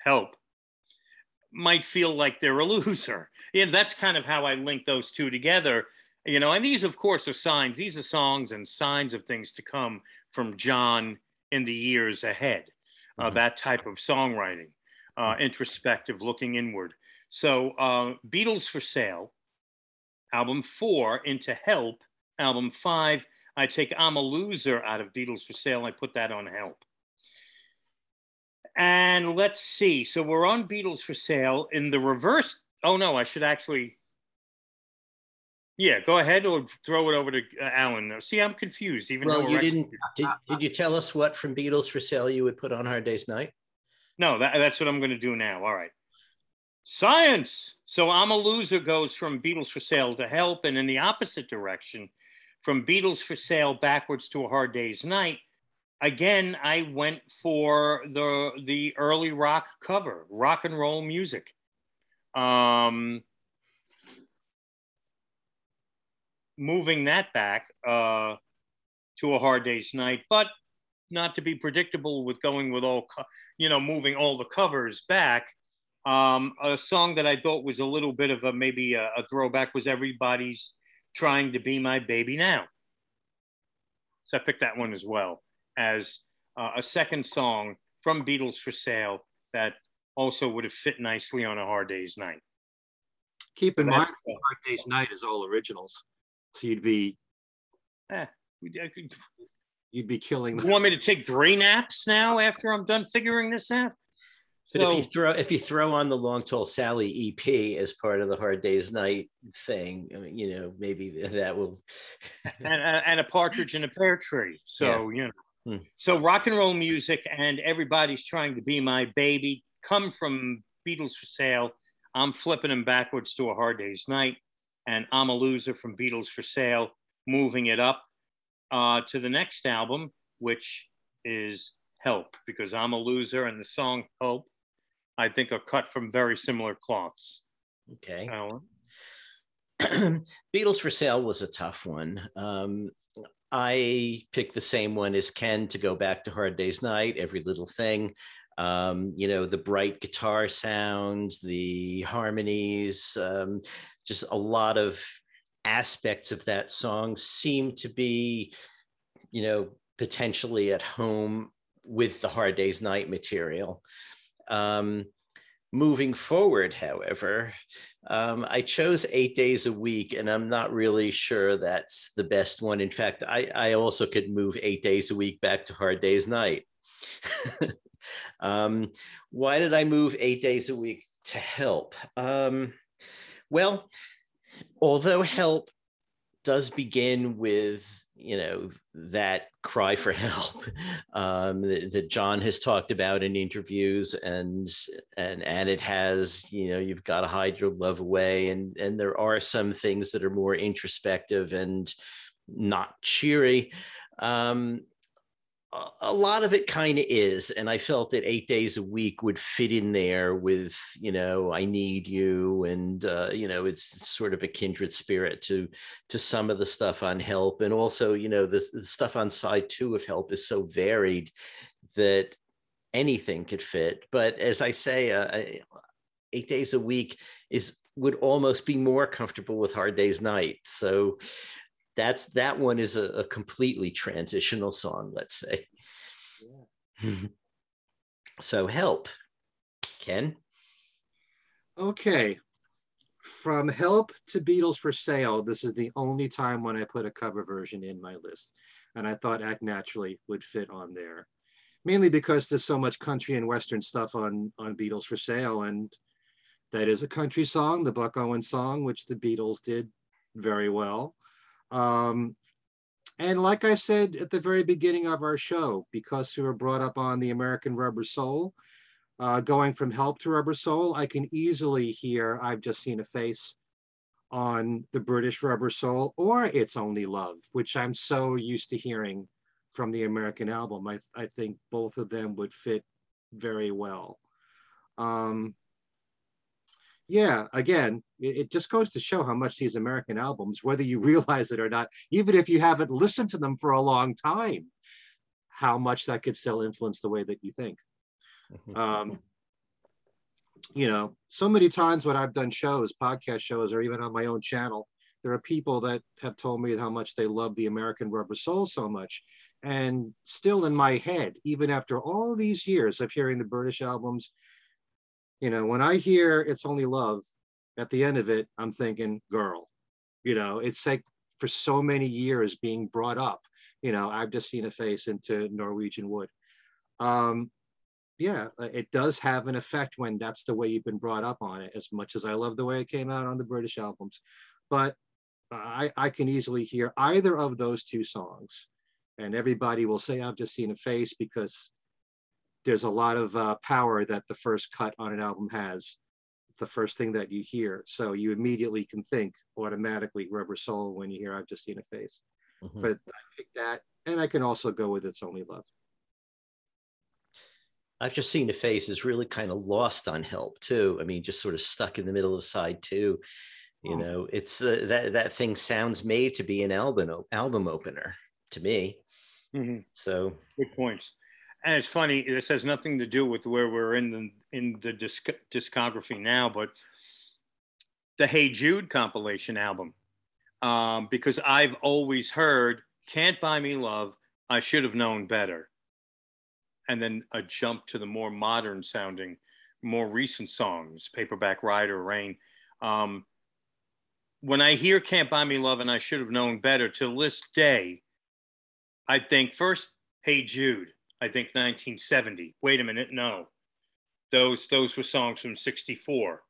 C: help might feel like they're a loser. And that's kind of how I link those two together. You know, and these, of course, are signs. These are songs and signs of things to come from John in the years ahead. Uh, mm-hmm. That type of songwriting, uh, introspective, looking inward. So, uh, Beatles for Sale, album four, Into Help, album five. I take I'm a Loser out of Beatles for Sale and I put that on Help. And let's see. So we're on Beatles for Sale. In the reverse, oh no, I should actually yeah, go ahead or throw it over to uh, Alan. See, I'm confused. Even
A: well, you didn't. Did, did you tell us what from Beatles for Sale you would put on Hard Day's Night?
C: No, that, that's what I'm going to do now. All right. Science. So I'm a loser goes from Beatles for Sale to Help, and in the opposite direction, from Beatles for Sale backwards to A Hard Day's Night, again, I went for the the early rock cover, rock and roll music. Um, moving that back uh, to a hard day's night, but not to be predictable with going with all, you know, moving all the covers back. Um, a song that I thought was a little bit of a maybe a, a throwback was Everybody's Trying to Be My Baby Now. So I picked that one as well as uh, a second song from Beatles for Sale that also would have fit nicely on a hard day's night.
B: Keep in mind, hard day's night is all originals, so you'd be,
C: eh,
B: you'd be killing.
C: You want me to take three naps now after I'm done figuring this out?
A: But so, if you throw if you throw on the Long Tall Sally EP as part of the Hard Day's Night thing, I mean, you know, maybe that will.
C: and, and, a partridge in a pear tree. So yeah. you know. Hmm. So rock and roll music and everybody's trying to be my baby come from Beatles for Sale. I'm flipping them backwards to a Hard Day's Night, and I'm a loser from Beatles for Sale, moving it up uh, to the next album, which is Help, because I'm a loser, and the song Help, I think, are cut from very similar cloths.
A: Okay. Beatles for Sale was a tough one. Um, I picked the same one as Ken to go back to Hard Day's Night, every little thing. Um, you know, the bright guitar sounds, the harmonies, um, just a lot of aspects of that song seem to be, you know, potentially at home with the Hard Day's Night material. Um, moving forward, however, um, I chose eight days a week, and I'm not really sure that's the best one. In fact, I, I also could move eight days a week back to hard days night. um, why did I move eight days a week to help? Um, well, although help does begin with you know that cry for help um, that, that, John has talked about in interviews, and and and it has you know you've got to hide your love away, and and there are some things that are more introspective and not cheery. Um, a lot of it kind of is and i felt that eight days a week would fit in there with you know i need you and uh, you know it's sort of a kindred spirit to to some of the stuff on help and also you know the, the stuff on side two of help is so varied that anything could fit but as i say uh, eight days a week is would almost be more comfortable with hard days night so that's that one is a, a completely transitional song let's say. Yeah. so help ken.
B: Okay. From help to beatles for sale this is the only time when i put a cover version in my list and i thought act naturally would fit on there mainly because there's so much country and western stuff on on beatles for sale and that is a country song the buck owens song which the beatles did very well um, and like I said at the very beginning of our show, because we were brought up on the American Rubber Soul, uh, going from Help to Rubber Soul, I can easily hear I've Just Seen a Face on the British Rubber Soul or It's Only Love, which I'm so used to hearing from the American album. I, I think both of them would fit very well. Um, yeah, again, it, just goes to show how much these American albums, whether you realize it or not, even if you haven't listened to them for a long time, how much that could still influence the way that you think. Mm-hmm. Um, you know, so many times when I've done shows, podcast shows, or even on my own channel, there are people that have told me how much they love the American Rubber Soul so much. And still in my head, even after all these years of hearing the British albums, you know, when I hear it's only love at the end of it, I'm thinking girl. You know, it's like for so many years being brought up. You know, I've just seen a face into Norwegian wood. Um, yeah, uh, it does have an effect when that's the way you've been brought up on it, as much as I love the way it came out on the British albums. But I, I can easily hear either of those two songs. And everybody will say, I've just seen a face because there's a lot of uh, power that the first cut on an album has the first thing that you hear so you immediately can think automatically rubber soul when you hear i've just seen a face mm-hmm. but I picked that, and I can also go with "It's Only Love."
A: I've just seen the face is really kind of lost on help too. I mean, just sort of stuck in the middle of side two. You oh. know, it's uh, that that thing sounds made to be an album album opener to me. Mm-hmm. So
C: good points. And it's funny. This has nothing to do with where we're in the in the disc- discography now, but the Hey Jude compilation album, um, because I've always heard "Can't Buy Me Love." I should have known better and then a jump to the more modern sounding, more recent songs, Paperback Writer, Rain. Um, when I hear Can't Buy Me Love and I should have known better to this day, I think first, Hey Jude, I think 1970. Wait a minute, no. Those those were songs from 64.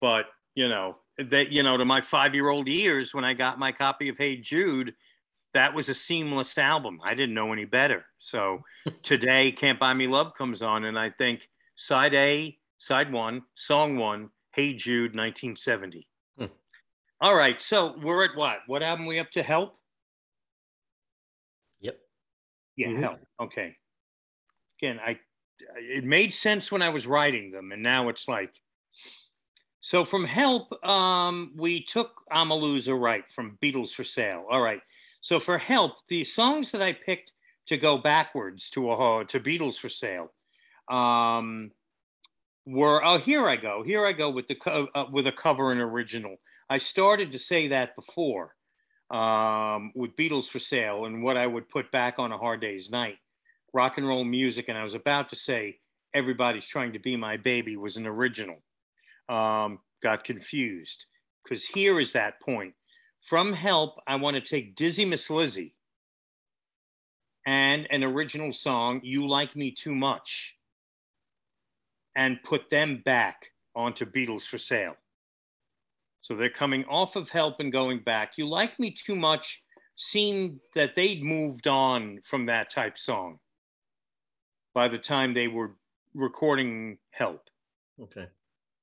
C: But, you know, that you know, to my five-year-old ears, when I got my copy of Hey Jude, that was a seamless album. I didn't know any better. So today, Can't Buy Me Love comes on, and I think side A, side one, song one, Hey Jude, 1970. Hmm. All right. So we're at what? What album we up to? Help?
A: Yep.
C: Yeah, mm-hmm. Help. Okay. Again, I it made sense when I was writing them, and now it's like. So from Help, um, we took I'm a Loser right from Beatles for Sale. All right. So for help, the songs that I picked to go backwards to a to Beatles for sale um, were oh here I go here I go with the uh, with a cover and original. I started to say that before um, with Beatles for sale and what I would put back on a hard day's night, rock and roll music, and I was about to say everybody's trying to be my baby was an original. Um, got confused because here is that point from Help, I want to take Dizzy Miss Lizzy and an original song, You Like Me Too Much, and put them back onto Beatles for Sale. So they're coming off of Help and going back. You Like Me Too Much seemed that they'd moved on from that type song by the time they were recording Help.
A: Okay.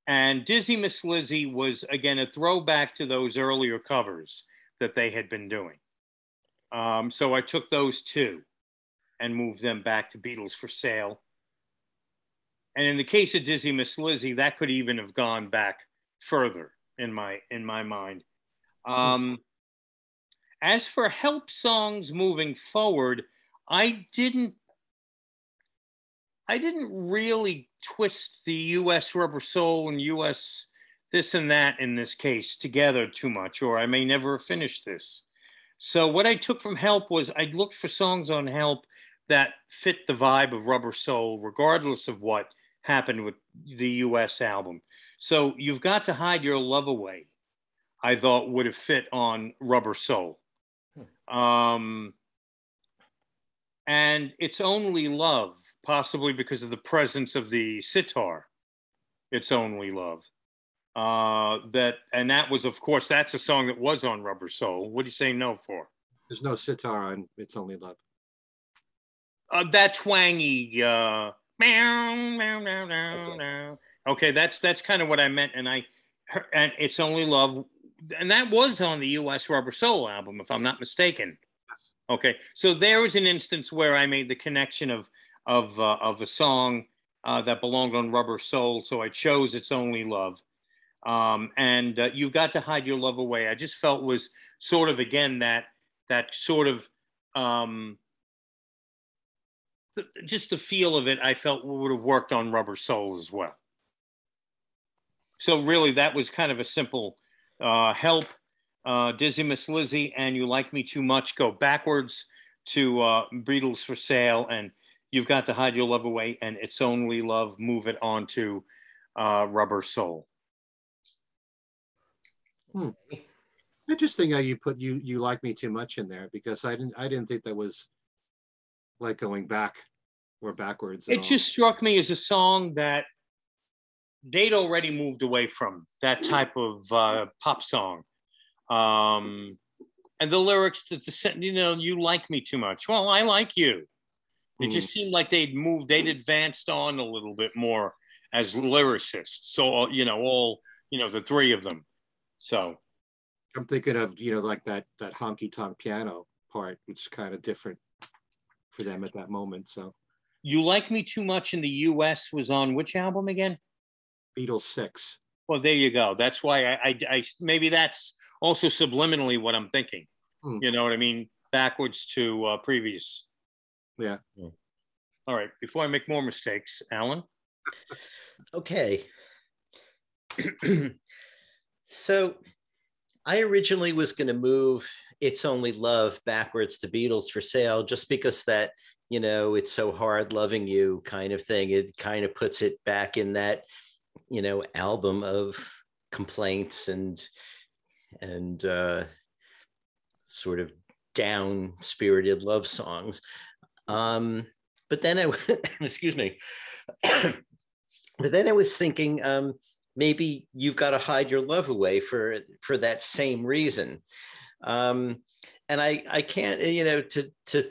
C: And Dizzy Miss Lizzy was, again, a throwback to those earlier covers that they had been doing. Um, so I took those two and moved them back to Beatles for sale. And in the case of Dizzy Miss Lizzy, that could even have gone back further in my in my mind. Um, as for help songs moving forward, I didn't I didn't really twist the US rubber soul and US this and that in this case together too much, or I may never finish this. So what I took from Help was I looked for songs on Help that fit the vibe of Rubber Soul, regardless of what happened with the US album. So you've got to hide your love away. I thought would have fit on Rubber Soul. Hmm. Um, and it's only love, possibly because of the presence of the sitar. It's only love. Uh, that and that was, of course, that's a song that was on Rubber Soul. What do you say no for?
B: There's no sitar on It's Only Love.
C: Uh, that twangy. Uh, meow, meow, meow, meow, meow. Okay, that's that's kind of what I meant, and I and It's Only Love, and that was on the U.S. Rubber Soul album, if I'm not mistaken. Okay, so there was an instance where I made the connection of of uh, of a song uh, that belonged on Rubber Soul, so I chose It's Only Love. Um, and uh, you've got to hide your love away. I just felt was sort of again that that sort of um, th- just the feel of it. I felt would have worked on Rubber Soul as well. So really, that was kind of a simple uh, help uh, Dizzy Miss Lizzy and You Like Me Too Much go backwards to uh, Beatles for Sale and You've Got to Hide Your Love Away and It's Only Love, move it on to uh, Rubber Soul.
B: Hmm. Interesting how you put you you like me too much in there because I didn't I didn't think that was like going back or backwards.
C: It just struck me as a song that they'd already moved away from that type of uh, pop song. Um, and the lyrics to the you know, you like me too much. Well, I like you. It just hmm. seemed like they'd moved, they'd advanced on a little bit more as lyricists. So, you know, all, you know, the three of them. So
B: I'm thinking of, you know, like that, that honky tonk piano part, which is kind of different for them at that moment. So
C: You Like Me Too Much in the US was on which album again?
B: Beatles six.
C: Well, there you go. That's why I, I, I maybe that's also subliminally what I'm thinking.
B: Hmm.
C: You know what I mean? Backwards to uh, previous.
B: Yeah.
C: All right. Before I make more mistakes, Alan.
A: Okay. so I originally was going to move It's Only Love backwards to Beatles for Sale just because that, you know, it's so hard loving you kind of thing. It kind of puts it back in that, you know, album of complaints and, and, uh, sort of down spirited love songs. Um, but then I, excuse me, but then I was thinking, um, maybe you've got to hide your love away for for that same reason. Um and i i can't you know to to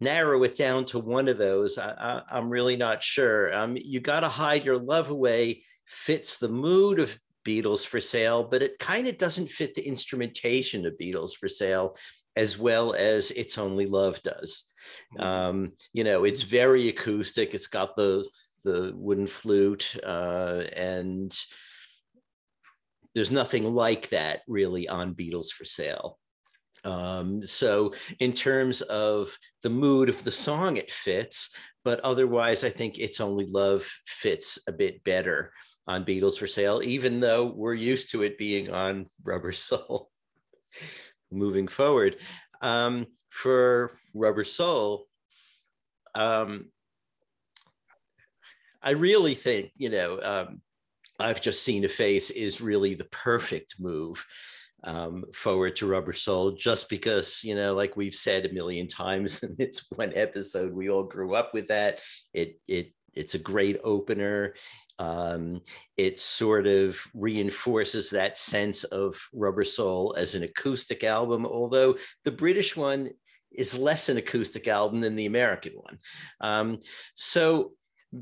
A: narrow it down to one of those i, am really not sure. Um you got to hide your love away fits the mood of beatles for sale but it kind of doesn't fit the instrumentation of beatles for sale as well as it's only love does. Um you know it's very acoustic it's got the the wooden flute, uh, and there's nothing like that really on Beatles for Sale. Um, so, in terms of the mood of the song, it fits, but otherwise, I think It's Only Love fits a bit better on Beatles for Sale, even though we're used to it being on Rubber Soul moving forward. Um, for Rubber Soul, um, I really think, you know, um, I've just seen a face is really the perfect move um, forward to Rubber Soul, just because, you know, like we've said a million times in this one episode, we all grew up with that. It, it, it's a great opener. Um, it sort of reinforces that sense of Rubber Soul as an acoustic album, although the British one is less an acoustic album than the American one. Um, so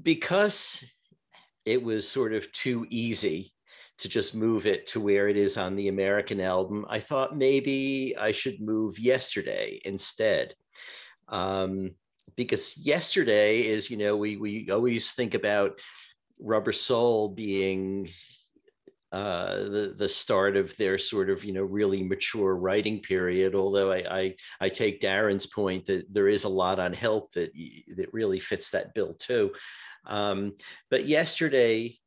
A: because it was sort of too easy to just move it to where it is on the American album, I thought maybe I should move yesterday instead. Um, because yesterday is, you know, we, we always think about Rubber Soul being uh, the the start of their sort of you know really mature writing period. Although I, I, I take Darren's point that there is a lot on help that that really fits that bill too. Um, but yesterday,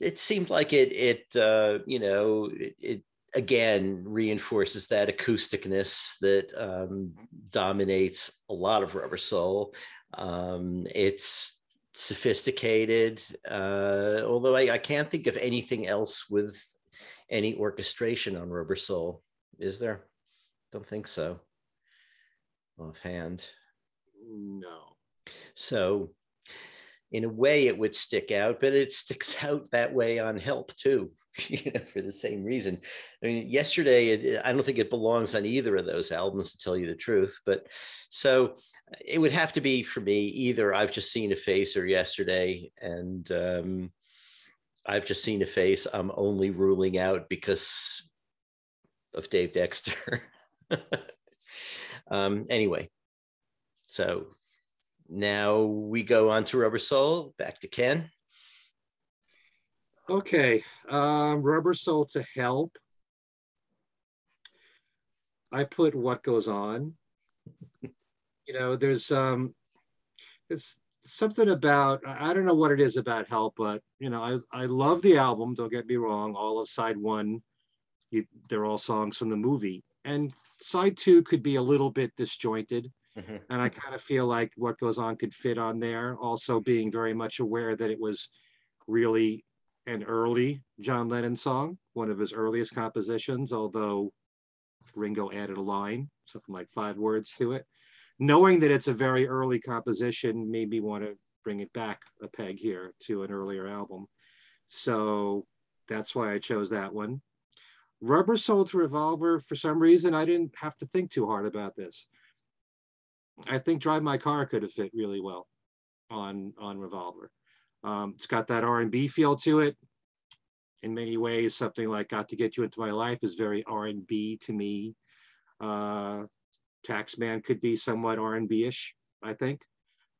A: it seemed like it it uh, you know it, it again reinforces that acousticness that um, dominates a lot of Rubber Soul. Um, it's sophisticated, uh, although I, I, can't think of anything else with any orchestration on Rubber Soul. Is there? Don't think so. Offhand.
B: No.
A: So, in a way, it would stick out, but it sticks out that way on Help too. you know, for the same reason. I mean, yesterday, it, I don't think it belongs on either of those albums, to tell you the truth. But so it would have to be for me either I've just seen a face or yesterday, and um, I've just seen a face. I'm only ruling out because of Dave Dexter. um, anyway, so now we go on to Rubber Soul. Back to Ken.
B: Okay, um, Rubber Soul to help. I put what goes on. you know, there's um, it's something about I don't know what it is about help, but you know, I I love the album. Don't get me wrong. All of side one, you, they're all songs from the movie, and side two could be a little bit disjointed. Mm-hmm. And I kind of feel like what goes on could fit on there. Also, being very much aware that it was really an early John Lennon song, one of his earliest compositions, although Ringo added a line, something like five words to it. Knowing that it's a very early composition made me want to bring it back a peg here to an earlier album. So that's why I chose that one. Rubber Soul to Revolver, for some reason, I didn't have to think too hard about this. I think Drive My Car could have fit really well on, on Revolver. Um, it's got that R&B feel to it. In many ways, something like "Got to Get You Into My Life" is very R&B to me. Uh, Taxman could be somewhat R&B-ish, I think.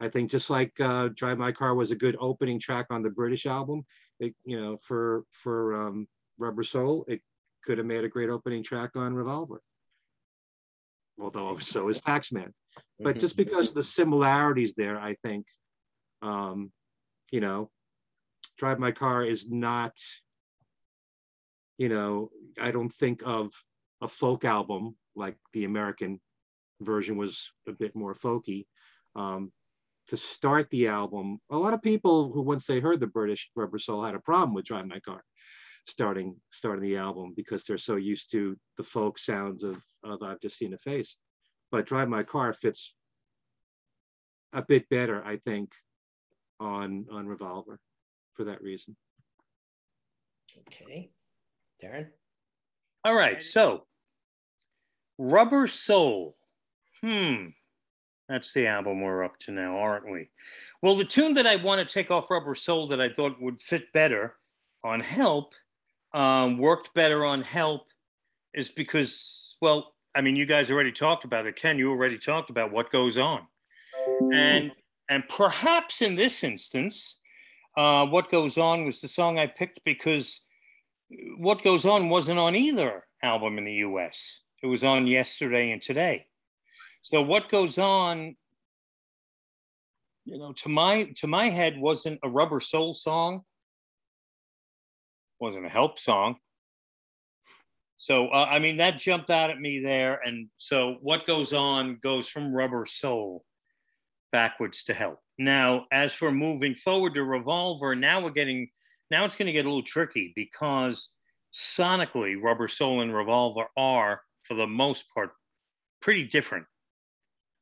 B: I think just like uh, Drive My Car was a good opening track on the British album, it, you know, for for um, Rubber Soul, it could have made a great opening track on Revolver. Although so is Taxman. But
A: Mhm.
B: just because of the similarities there, I think, um, you know, Drive My Car is not, you know, I don't think of a folk album like the American version was a bit more folky. Um, to start the album, a lot of people who once they heard the British Rubber Soul had a problem with Drive My Car starting starting the album because they're so used to the folk sounds of, of I've Just Seen a Face. But Drive My Car fits a bit better, I think, on on Revolver for that reason.
A: Okay. Darren?
C: All right, so Rubber Soul. Hmm. That's the album we're up to now, aren't we? Well, the tune that I want to take off Rubber Soul that I thought would fit better on Help, um, worked better on Help, is because, well, I mean, you guys already talked about it. Ken, you already talked about what goes on. And and perhaps in this instance, uh, what goes on was the song I picked because what goes on wasn't on either album in the US. It was on yesterday and today. So what goes on, you know, to my to my head wasn't a rubber soul song, wasn't a help song. So uh, I mean that jumped out at me there, and so what goes on goes from rubber soul backwards to help. Now, as for moving forward to revolver, now we're getting now it's going to get a little tricky because sonically, Rubber Soul and Revolver are, for the most part, pretty different.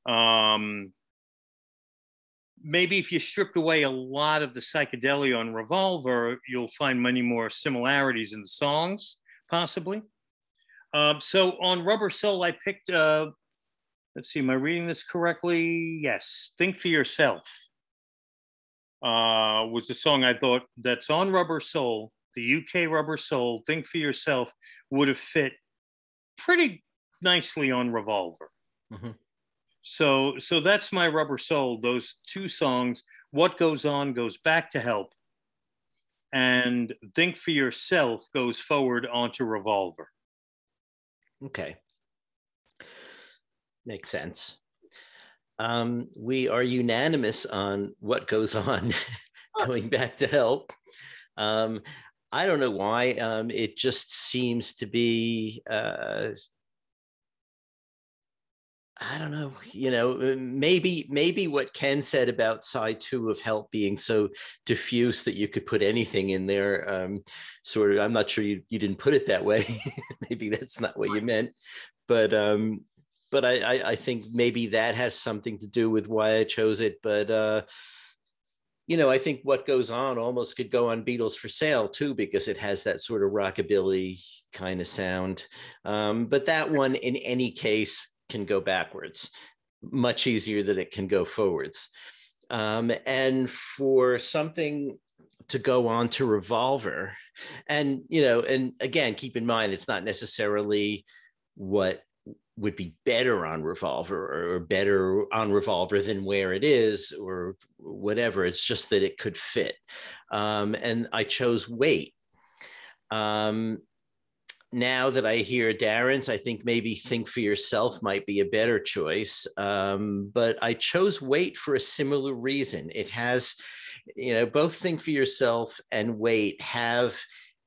C: Um, maybe if you stripped away a lot of the psychedelia on Revolver, you'll find many more similarities in the songs, possibly. Um, so on Rubber Soul, I picked, uh, let's see, am I reading this correctly? Yes, Think for Yourself uh, was the song I thought that's on Rubber Soul, the UK Rubber Soul, Think for Yourself would have fit pretty nicely on Revolver.
A: Mhm.
C: So, so that's my Rubber Soul. Those two songs, What Goes On goes back to Help, and Think for Yourself goes forward onto Revolver.
A: Okay. Makes sense. Um, we are unanimous on what goes on going back to help. Um, I don't know why. Um, it just seems to be, uh, I don't know, you know, maybe, maybe what Ken said about side two of help being so diffuse that you could put anything in there. Um, sort of, I'm not sure you, you didn't put it that way. maybe that's not what you meant, but, um, but I, I, I think maybe that has something to do with why I chose it. But uh, you know, I think what goes on almost could go on Beatles for Sale too, because it has that sort of rockabilly kind of sound. Um, but that one, in any case, can go backwards, much easier than it can go forwards. Um, and for something to go on to Revolver, and you know, and again, keep in mind, it's not necessarily what would be better on revolver or better on revolver than where it is or whatever. It's just that it could fit. Um, and i chose wait. Um, now that i hear darren's i think maybe think for yourself might be a better choice. Um, but i chose wait for a similar reason. It has you know both think for yourself and wait have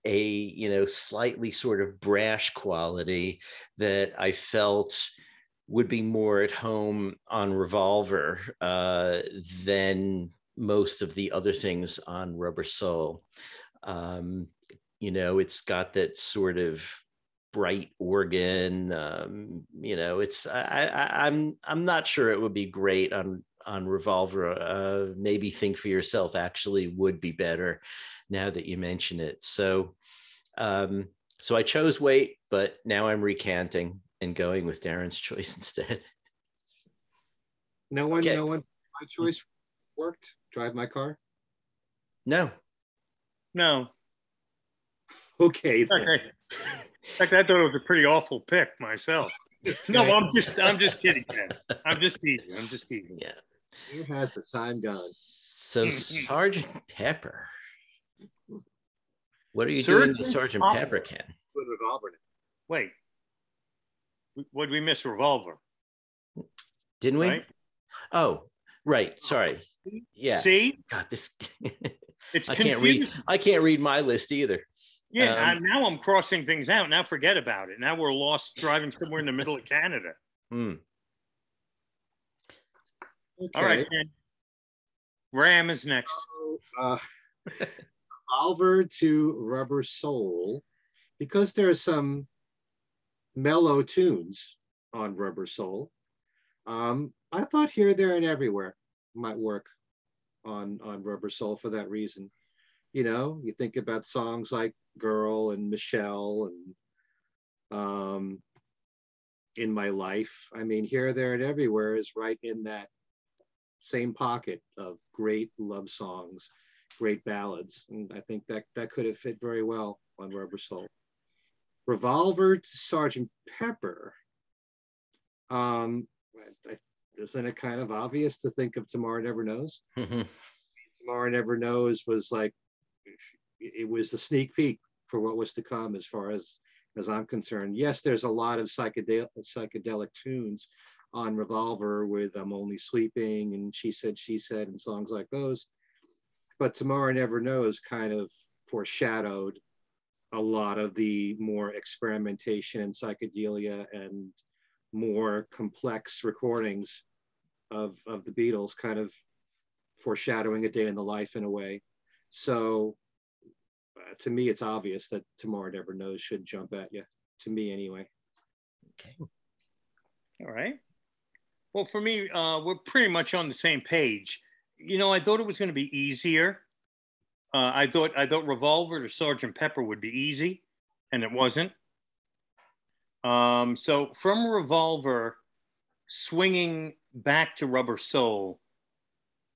A: a you know slightly sort of brash quality that I felt would be more at home on Revolver uh, than most of the other things on Rubber Soul. Um, you know, it's got that sort of bright organ. Um, you know, it's I, I, I'm I'm not sure it would be great on on Revolver. Uh, maybe Think for Yourself actually would be better now that you mention it. So, um, so I chose wait, but now I'm recanting and going with Darren's choice instead.
B: No one,
A: Okay.
B: no one, my choice worked. Drive my car.
A: No,
C: No,
B: Okay. then.
C: okay. In fact, I thought it was a pretty awful pick myself. No, I'm just I'm just kidding, man. I'm just teasing. I'm just teasing.
A: Yeah.
B: Who has the time gun?
A: So
C: Mhm.
A: Sergeant Pepper. What are you
C: Sergeant
A: doing to Sergeant
C: Pepper.
A: Pepper, Ken?
B: With revolver.
C: Wait. What did we miss? Revolver,
A: Didn't we?
C: right?
A: Oh, right. Sorry. Yeah.
C: See,
A: God, this
C: it's
A: I can't read.
C: confusing.
A: I can't read my list either.
C: Yeah,
A: Um,
C: and now I'm crossing things out. Now forget about it. Now we're lost driving somewhere in the middle of Canada.
A: Hmm.
C: All right, Ken. Ram is next.
B: uh, Revolver to Rubber Soul, because there are some mellow tunes on Rubber Soul. Um, I thought Here, There, and Everywhere might work on on Rubber Soul for that reason. You know, you think about songs like Girl and Michelle and um, In My Life. I mean, Here, There, and Everywhere is right in that same pocket of great love songs, great ballads. And I think that that could have fit very well on Rubber Soul. Revolver to Sergeant Pepper. Um, I- isn't it kind of obvious to think of Tomorrow Never Knows? Tomorrow Never Knows was like it was the sneak peek for what was to come as far as as I'm concerned. Yes, there's a lot of psychedelic psychedelic tunes on Revolver with I'm Only Sleeping and She Said She Said and songs like those. But Tomorrow Never Knows kind of foreshadowed a lot of the more experimentation and psychedelia and more complex recordings of, of the Beatles, kind of foreshadowing a day in the life in a way. So uh, to me, it's obvious that Tomorrow Never Knows should jump at you, to me anyway.
A: okay.
C: All right. Well, for me, uh, we're pretty much on the same page. You know, I thought it was going to be easier. Uh, I thought I thought Revolver to Sergeant Pepper would be easy, and it wasn't. Um, so from Revolver, swinging back to Rubber Soul,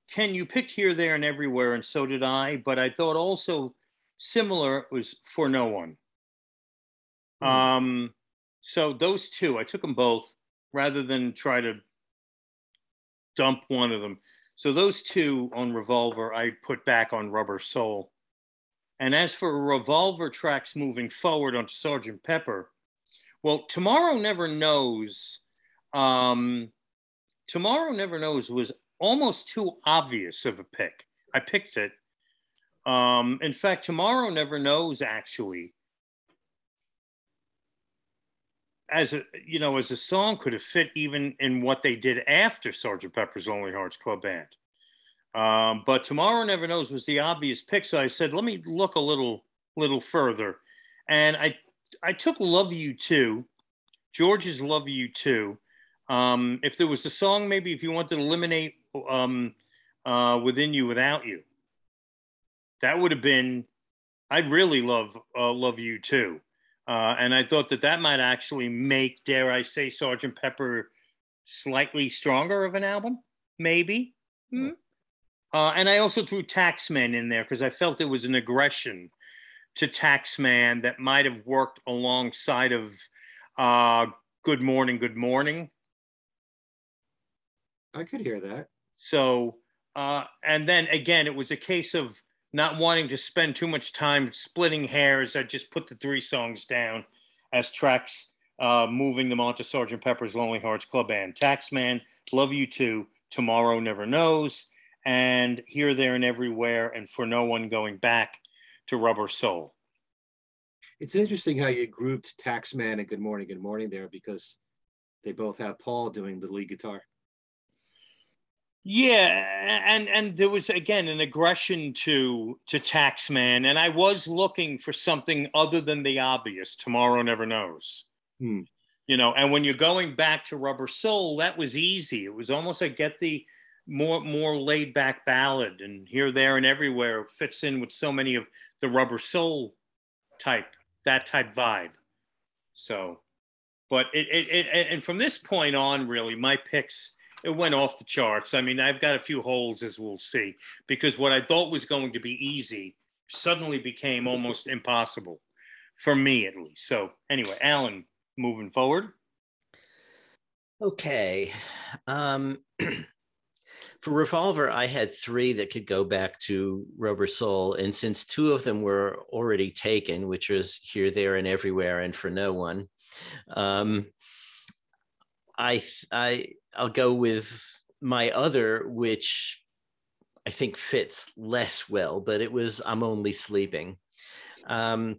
C: Ken, you picked here, there, and everywhere, and so did I. But I thought also similar was for no one.
B: Hmm.
C: Um, so those two, I took them both rather than try to dump one of them. So those two on Revolver, I put back on Rubber Soul. And as for Revolver tracks moving forward onto Sergeant Pepper, well, Tomorrow Never Knows. Um, Tomorrow Never Knows was almost too obvious of a pick. I picked it. Um, in fact, Tomorrow Never Knows actually as a you know as a song could have fit even in what they did after Sergeant Pepper's Lonely Hearts Club Band. Um, but Tomorrow Never Knows was the obvious pick, so I said, let me look a little little further, and I I took Love You Too, George's Love You Too. Um, if there was a song, maybe if you wanted to eliminate um, uh, Within You Without You, that would have been. I really love uh, Love You Too. Uh, and I thought that that might actually make, dare I say, Sergeant Pepper slightly stronger of an album, maybe. Hmm. Uh, and I also threw Taxman in there because I felt it was an aggression to Taxman that might have worked alongside of uh, Good Morning, Good Morning.
B: I could hear that.
C: So, uh, and then again, it was a case of not wanting to spend too much time splitting hairs. I just put the three songs down as tracks, uh, moving them onto Sergeant Pepper's Lonely Hearts Club Band. Taxman, Love You Too, Tomorrow Never Knows, and Here, There, and Everywhere, and For No One Going Back to Rubber Soul.
B: It's interesting how you grouped Taxman and Good Morning, Good Morning there because they both have Paul doing the lead guitar.
C: Yeah, and and there was again an aggression to to Taxman, and I was looking for something other than the obvious. Tomorrow never knows.
B: Hmm.
C: You know, and when you're going back to Rubber Soul, that was easy. It was almost like get the more more laid back ballad, and here, there, and everywhere it fits in with so many of the Rubber Soul type that type vibe. So, but it it, it and from this point on, really, my picks it went off the charts. I mean, I've got a few holes as we'll see, because what I thought was going to be easy suddenly became almost impossible for me, at least. So, anyway, Alan, moving forward.
A: Okay. Um, for Revolver, I had three that could go back to Rubber Soul. And since two of them were already taken, which was Here, There, and Everywhere, and For No One, um, I, I, I'll go with my other, which I think fits less well, but it was I'm Only Sleeping. Um,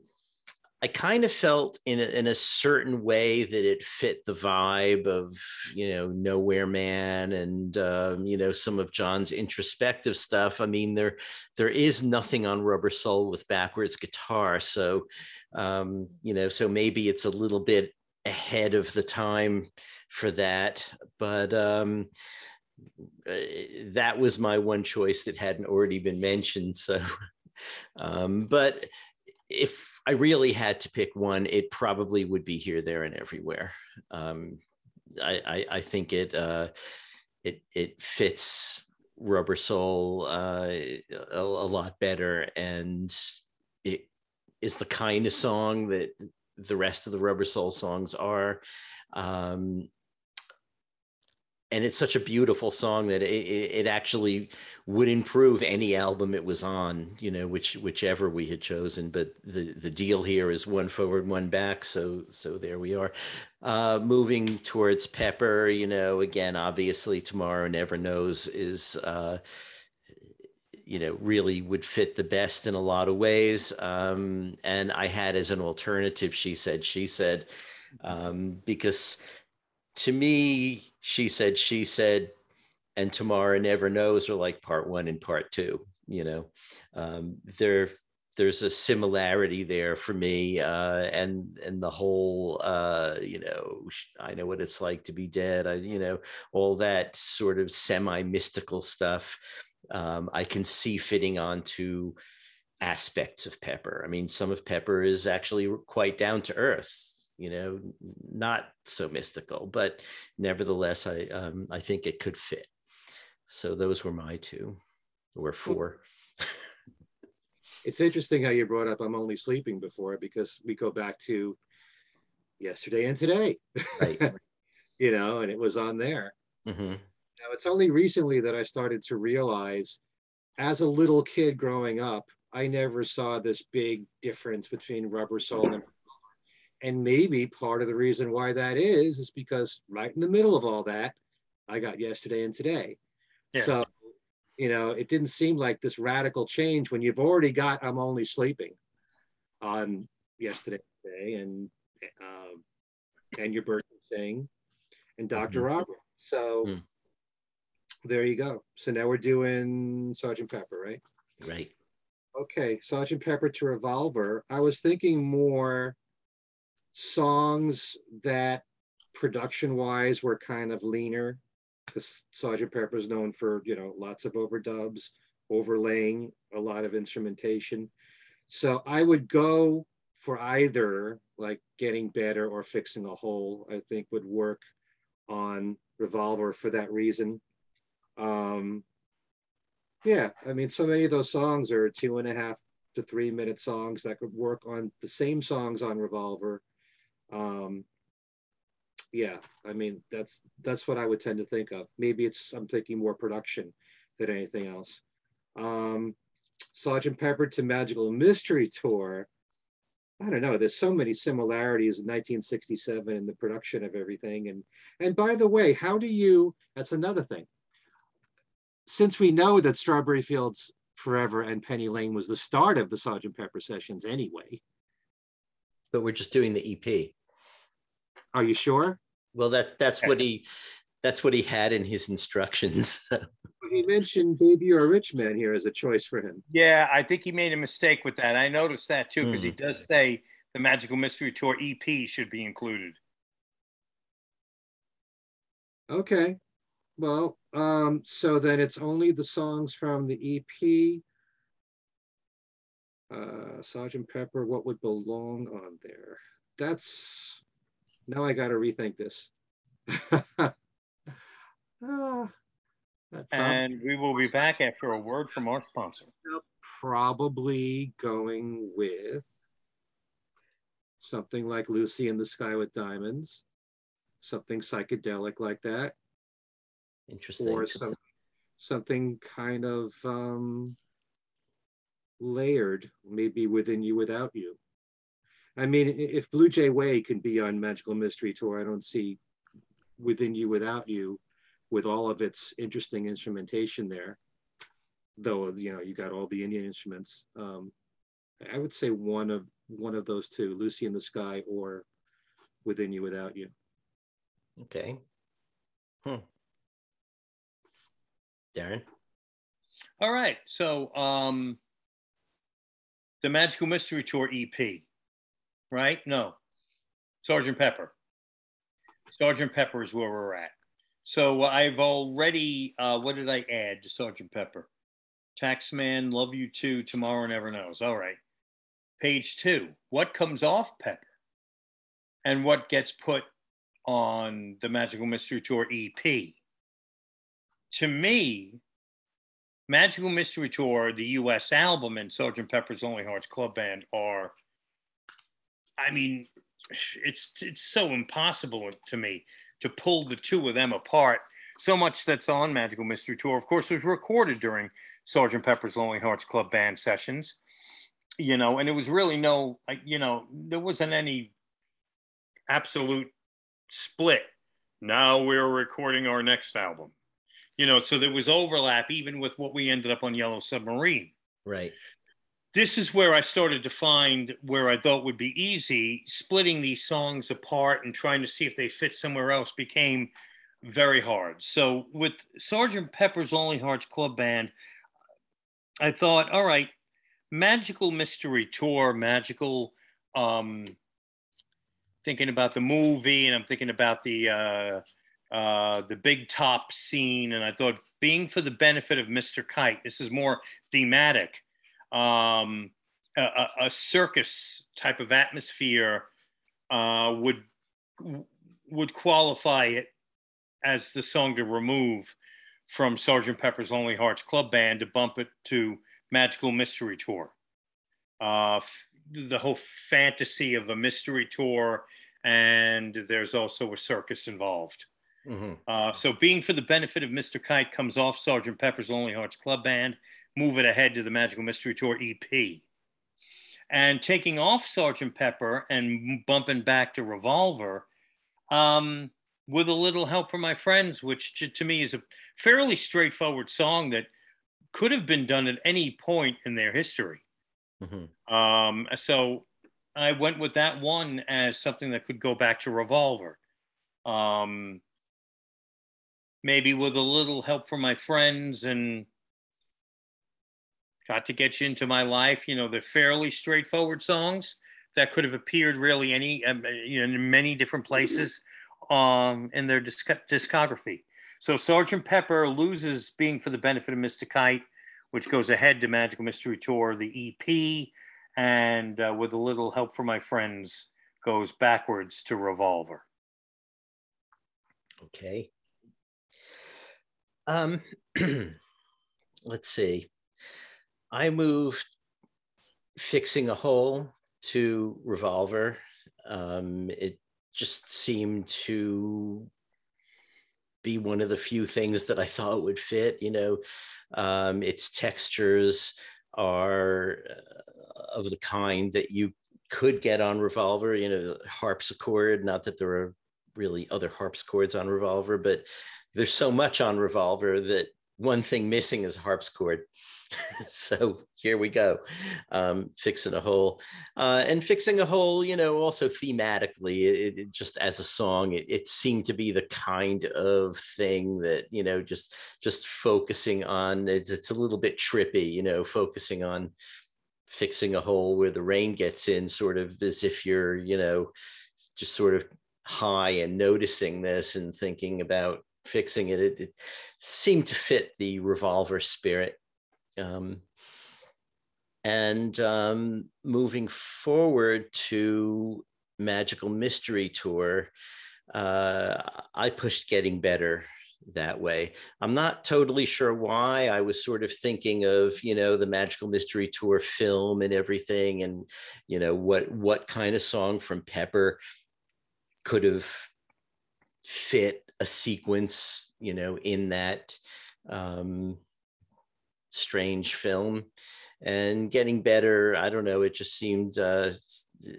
A: I kind of felt in a, in a certain way that it fit the vibe of you know Nowhere Man and um, you know some of John's introspective stuff. I mean there there is nothing on Rubber Soul with backwards guitar, so um, you know so maybe it's a little bit ahead of the time for that, but. Um, uh, that was my one choice that hadn't already been mentioned. So, um, but if I really had to pick one, it probably would be here, there, and everywhere. Um, I, I, I, think it uh, it it fits Rubber Soul uh, a, a, lot better, and it is the kind of song that the rest of the Rubber Soul songs are. Um, and it's such a beautiful song that it, it, actually would improve any album it was on you know which whichever we had chosen. But the the deal here is one forward one back. So so there we are. Uh moving towards pepper you know again obviously tomorrow never knows is uh you know really would fit the best in a lot of ways. Um and i had as an alternative she said she said um because to me, she said, she said, and tomorrow never knows are like part one and part two. You know, um, there there's a similarity there for me, uh, and and the whole, uh, you know, I know what it's like to be dead. I, you know, all that sort of semi mystical stuff. Um, I can see fitting onto aspects of Pepper. I mean, some of Pepper is actually quite down to earth you know, not so mystical, but nevertheless, I um, I think it could fit. So those were my two, or four.
B: it's interesting how you brought up "I'm Only Sleeping" before because we go back to yesterday and today, right? you know, and it was on there. Mm-hmm. Now it's only recently that I started to realize, as a little kid growing up, I never saw this big difference between Rubber Soul and and maybe part of the reason why that is, is because right in the middle of all that, I got yesterday and today. Yeah. So, you know, it didn't seem like this radical change when you've already got I'm Only Sleeping on yesterday and um, and your birthday sing and Dr. Mm-hmm. Robert. So mm. there you go. So now we're doing Sergeant Pepper, right?
A: Right.
B: Okay, Sergeant Pepper to Revolver. I was thinking more songs that production wise were kind of leaner because Sergeant Pepper is known for, you know, lots of overdubs, overlaying a lot of instrumentation. So I would go for either like getting better or fixing a hole, I think would work on Revolver for that reason. Um, yeah, I mean, so many of those songs are two and a half to three minute songs that could work on the same songs on Revolver um, yeah, I mean that's that's what I would tend to think of. Maybe it's I'm thinking more production than anything else. Um, Sergeant Pepper to Magical Mystery Tour. I don't know. There's so many similarities in 1967 in the production of everything. And and by the way, how do you? That's another thing. Since we know that Strawberry Fields Forever and Penny Lane was the start of the Sergeant Pepper sessions anyway,
A: but we're just doing the EP.
B: Are you sure?
A: Well, that that's what he that's what he had in his instructions.
B: he mentioned "Baby You're a Rich Man" here as a choice for him.
C: Yeah, I think he made a mistake with that. I noticed that too because mm. he hmm. does say the Magical Mystery Tour EP should be included.
B: Okay, well, um, so then it's only the songs from the EP uh, Sergeant Pepper, what would belong on there? That's, now I got to rethink this. uh,
C: and we will be back after a word from our sponsor.
B: Probably going with something like Lucy in the Sky with Diamonds, something psychedelic like that.
A: Interesting.
B: Or some, something kind of um, layered, maybe within you, without you. I mean, if Blue Jay Way can be on Magical Mystery Tour, I don't see Within You, Without You with all of its interesting instrumentation there. Though, you know, you got all the Indian instruments. Um, I would say one of one of those two, Lucy in the Sky or Within You, Without You.
A: Okay. Hmm. Darren?
C: All right. So um the Magical Mystery Tour EP, right? No. Sergeant Pepper. Sergeant Pepper is where we're at. So I've already, uh, what did I add to Sergeant Pepper? Taxman, love you too. Tomorrow never knows. All right. Page two. What comes off Pepper? And what gets put on the Magical Mystery Tour EP? To me, Magical Mystery Tour, the US album, and Sergeant Pepper's Lonely Hearts Club Band are, I mean, it's it's so impossible to me to pull the two of them apart. So much that's on Magical Mystery Tour, of course, was recorded during Sergeant Pepper's Lonely Hearts Club Band sessions. You know, and it was really no, you know, there wasn't any absolute split. Now we're recording our next album. You know, so there was overlap even with what we ended up on Yellow Submarine.
A: Right
C: this is where I started to find where I thought would be easy. Splitting these songs apart and trying to see if they fit somewhere else became very hard. So with Sergeant Pepper's Lonely Hearts Club Band, I thought, all right, magical mystery tour, magical. Um, thinking about the movie, and I'm thinking about the uh, uh, the big top scene, and I thought, being for the benefit of Mr. Kite, this is more thematic um, a, a, circus type of atmosphere uh, would would qualify it as the song to remove from Sergeant Pepper's Lonely Hearts Club Band to bump it to Magical Mystery Tour. Uh, f- the whole fantasy of a mystery tour, and there's also a circus involved. Mm-hmm. Uh, so, being for the benefit of Mr. Kite comes off Sergeant Pepper's Lonely Hearts Club Band, move it ahead to the Magical Mystery Tour EP. And taking off Sergeant Pepper and bumping back to Revolver um, with a little help from my friends, which to, to me is a fairly straightforward song that could have been done at any point in their history. Mm-hmm. Um, so I went with that one as something that could go back to Revolver. Um, maybe with a little help from my friends and got to get you into my life. You know, they're fairly straightforward songs that could have appeared really any, um, you know, in many different places um, in their disc- discography. So Sergeant Pepper loses being for the benefit of Mr. Kite, which goes ahead to Magical Mystery Tour, the EP, and uh, with a little help from my friends, goes backwards to Revolver.
A: Okay. Um, let's see. I moved fixing a hole to revolver. Um, it just seemed to be one of the few things that I thought would fit. You know, um, its textures are uh, of the kind that you could get on revolver. You know, harpsichord. Not that there are really other harpsichords on revolver, but there's so much on revolver that one thing missing is harpsichord. so here we go, um, fixing a hole, uh, and fixing a hole. You know, also thematically, it, it just as a song, it, it, seemed to be the kind of thing that you know, just just focusing on. It's, it's a little bit trippy, you know, focusing on fixing a hole where the rain gets in, sort of as if you're, you know, just sort of high and noticing this and thinking about fixing it. It, it seemed to fit the revolver spirit. Um, and um, moving forward to Magical Mystery Tour, uh, I pushed getting better that way. I'm not totally sure why. I was sort of thinking of, you know, the Magical Mystery Tour film and everything, and you know what what kind of song from Pepper could have fit a sequence, you know, in that um, strange film. And getting better, I don't know, it just seemed uh,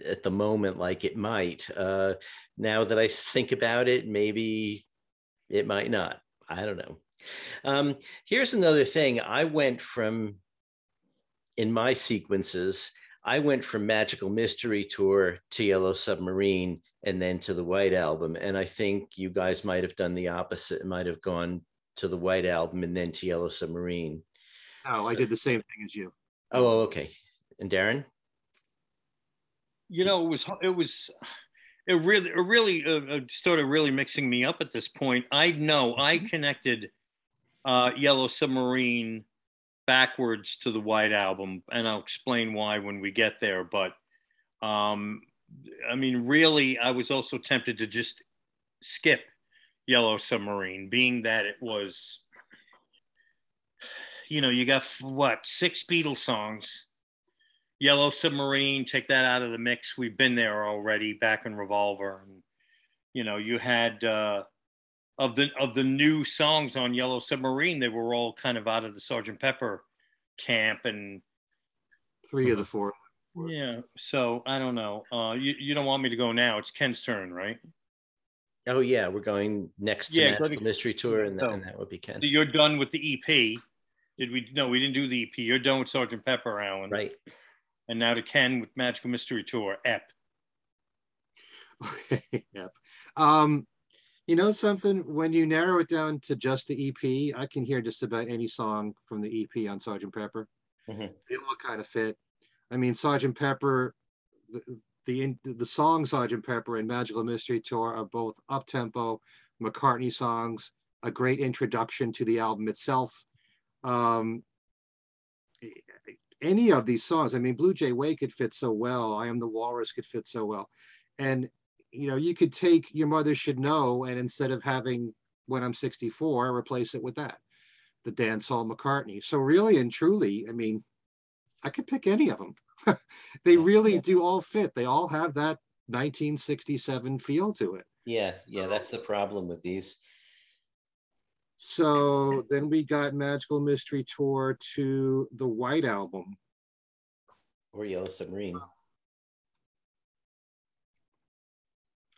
A: at the moment like it might. Uh, now that I think about it, maybe it might not. I don't know. Um, here's another thing. I went from, in my sequences, I went from Magical Mystery Tour to Yellow Submarine and then to the White Album. And I think you guys might have done the opposite, might have gone to the White Album and then to Yellow Submarine.
B: Oh, so, I did the same thing as you.
A: Oh, okay. And Darren?
C: You know, it was, it was, it really, it really uh, uh, started really mixing me up at this point. I know I mm-hmm. connected uh, Yellow Submarine backwards to the White Album, and I'll explain why when we get there. But um, I mean, really, I was also tempted to just skip Yellow Submarine, being that it was, you know, you got what six Beatles songs. Yellow Submarine, take that out of the mix. We've been there already back in Revolver. And, you know, you had uh, of the of the new songs on Yellow Submarine, they were all kind of out of the Sergeant Pepper camp and
B: three of the four.
C: Yeah. So I don't know. Uh, you, you don't want me to go now. It's Ken's turn, right?
A: Oh yeah, we're going next to yeah, Magical Mystery Tour, and, so, and that would be Ken.
C: So you're done with the EP. Did we? No, we didn't do the EP. You're done with Sergeant Pepper, Alan.
A: Right.
C: And now to Ken with Magical Mystery Tour, EP.
B: Okay. yep. Um, you know something? When you narrow it down to just the EP, I can hear just about any song from the EP on Sergeant Pepper. Mm-hmm. They all kind of fit. I mean, Sergeant Pepper, the, the the song Sergeant Pepper and Magical Mystery Tour are both up tempo McCartney songs, a great introduction to the album itself. Um, any of these songs, I mean, Blue Jay Way could fit so well. I Am the Walrus could fit so well, and you know, you could take your mother should know, and instead of having when I'm 64, replace it with that, the dancehall McCartney. So really and truly, I mean, I could pick any of them. they really do all fit. They all have that 1967 feel to it.
A: Yeah, yeah, that's the problem with these.
B: So then we got Magical Mystery Tour to the White Album.
A: Or Yellow Submarine.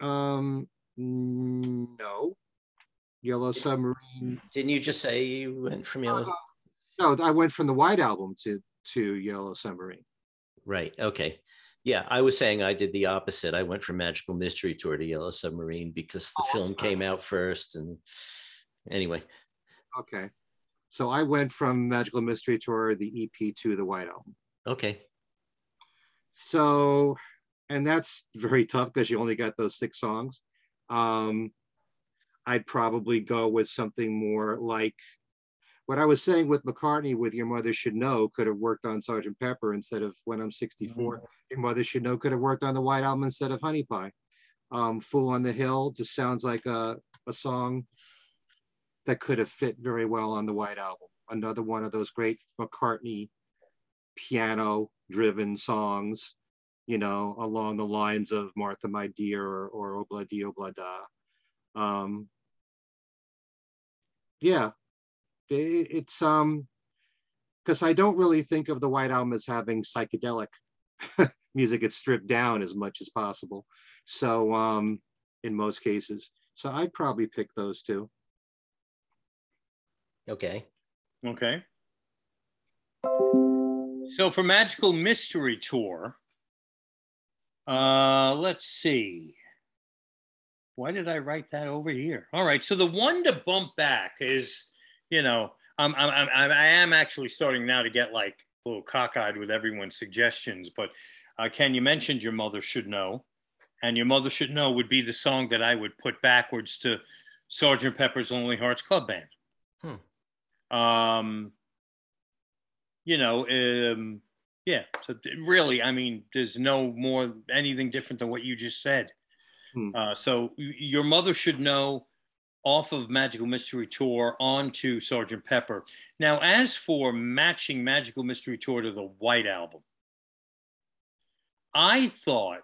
B: Um, no. Yellow Submarine.
A: Didn't you just say you went from Yellow? Uh,
B: no, I went from the White Album to to Yellow Submarine.
A: Right. Okay. Yeah, I was saying I did the opposite. I went from Magical Mystery Tour to Yellow Submarine because the oh, film came out first. And anyway.
B: Okay. So I went from Magical Mystery Tour, the EP, to the White Album.
A: Okay.
B: So and that's very tough because you only got those six songs. Um, I'd probably go with something more like what I was saying with McCartney with Your Mother Should Know could have worked on Sergeant Pepper instead of When I'm 64. Mm-hmm. Your Mother Should Know could have worked on the White Album instead of Honey Pie. Um, Fool on the Hill just sounds like a, a song that could have fit very well on the White Album. Another one of those great McCartney piano driven songs you know, along the lines of Martha, my dear, or, or Ob-La-Di, Ob-La-Da. Um, yeah, it, it's um, because I don't really think of the White Album as having psychedelic music. It's stripped down as much as possible. So um, in most cases, so I'd probably pick those two.
A: Okay.
C: Okay. So for Magical Mystery Tour, uh, let's see. Why did I write that over here? All right. So the one to bump back is, you know, I'm, I'm, I'm I am actually starting now to get like a little cockeyed with everyone's suggestions. But uh, Ken, you mentioned your mother should know, and your mother should know would be the song that I would put backwards to Sergeant Pepper's Lonely Hearts Club Band. Hmm. Um, you know, um, yeah. So really, I mean, there's no more anything different than what you just said. Hmm. Uh, so your mother should know off of Magical Mystery Tour onto Sergeant Pepper. Now, as for matching Magical Mystery Tour to the White Album, I thought,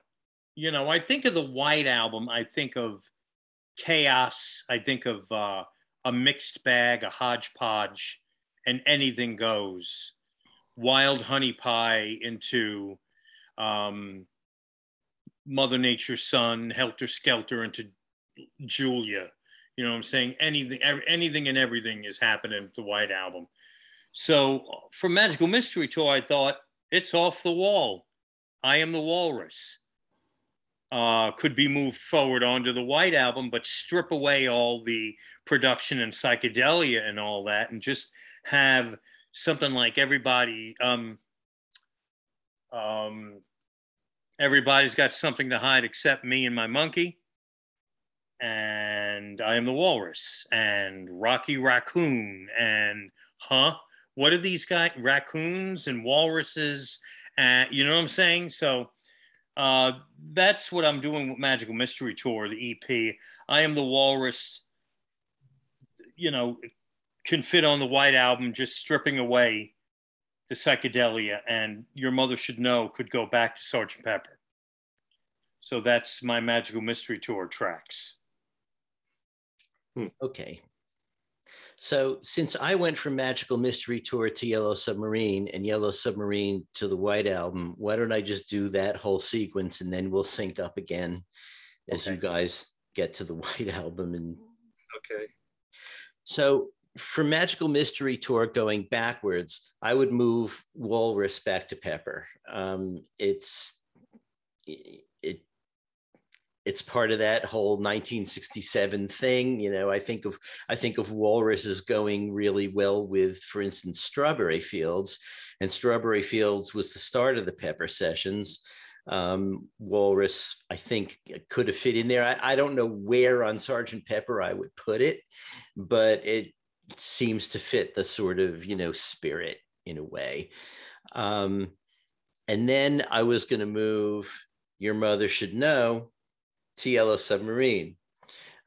C: you know, I think of the White Album, I think of chaos. I think of uh, a mixed bag, a hodgepodge, and anything goes. Wild honey pie into um, Mother Nature's son, helter skelter into Julia. You know what I'm saying? Anything, anything and everything is happening with the White Album. So for Magical Mystery Tour, I thought it's off the wall. I am the Walrus. Uh, could be moved forward onto the White Album, but strip away all the production and psychedelia and all that, and just have something like everybody. Um, um, everybody's got something to hide except me and my monkey and I am the walrus and Rocky Raccoon and huh? What are these guys? Raccoons and walruses, and you know what I'm saying? So uh, that's what I'm doing with Magical Mystery Tour, the EP. I am the walrus. You know, can fit on the white album, just stripping away the psychedelia, and your mother should know could go back to Sergeant Pepper. So that's my Magical Mystery Tour tracks.
A: Hmm. Okay. So since I went from Magical Mystery Tour to Yellow Submarine and Yellow Submarine to the White Album, why don't I just do that whole sequence and then we'll sync up again as okay. you guys get to the White Album and
B: Okay.
A: So for Magical Mystery Tour going backwards, I would move Walrus back to Pepper. Um, it's it's part of that whole 1967 thing you know i think of i think of walrus as going really well with for instance strawberry fields and strawberry fields was the start of the pepper sessions um, walrus i think could have fit in there I, I don't know where on sergeant pepper i would put it but it seems to fit the sort of you know spirit in a way um, and then i was going to move your mother should know to Yellow Submarine.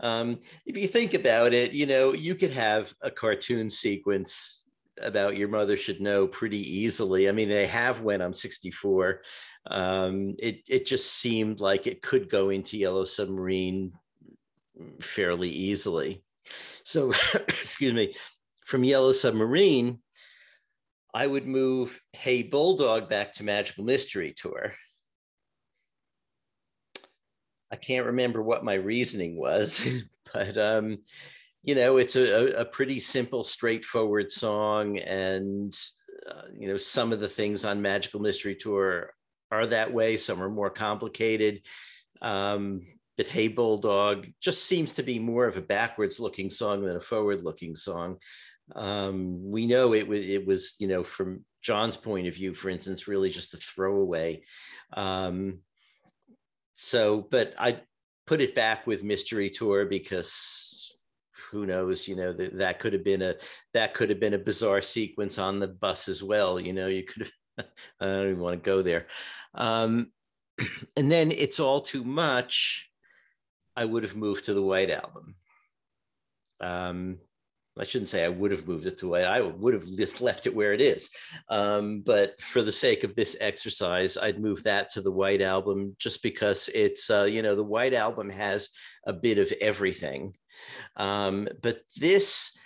A: Um, if you think about it, you know, you could have a cartoon sequence about your mother should know pretty easily. I mean, they have when I'm 64. Um, it it just seemed like it could go into Yellow Submarine fairly easily. So, excuse me, from Yellow Submarine, I would move Hey Bulldog back to Magical Mystery Tour. I can't remember what my reasoning was, but um, you know, it's a, a pretty simple, straightforward song, and uh, you know, some of the things on Magical Mystery Tour are that way. Some are more complicated. Um, but Hey Bulldog just seems to be more of a backwards looking song than a forward looking song. Um, we know it it was, you know, from John's point of view, for instance, really just a throwaway. Um, so, but I put it back with Mystery Tour because who knows, you know, that, that could have been a that could have been a bizarre sequence on the bus as well. You know, you could have I don't even want to go there. Um, and then it's all too much. I would have moved to the White Album. Um, I shouldn't say I would have moved it to white. I would have left it where it is. Um, but for the sake of this exercise, I'd move that to the white album just because it's, uh, you know, the white album has a bit of everything. Um, but this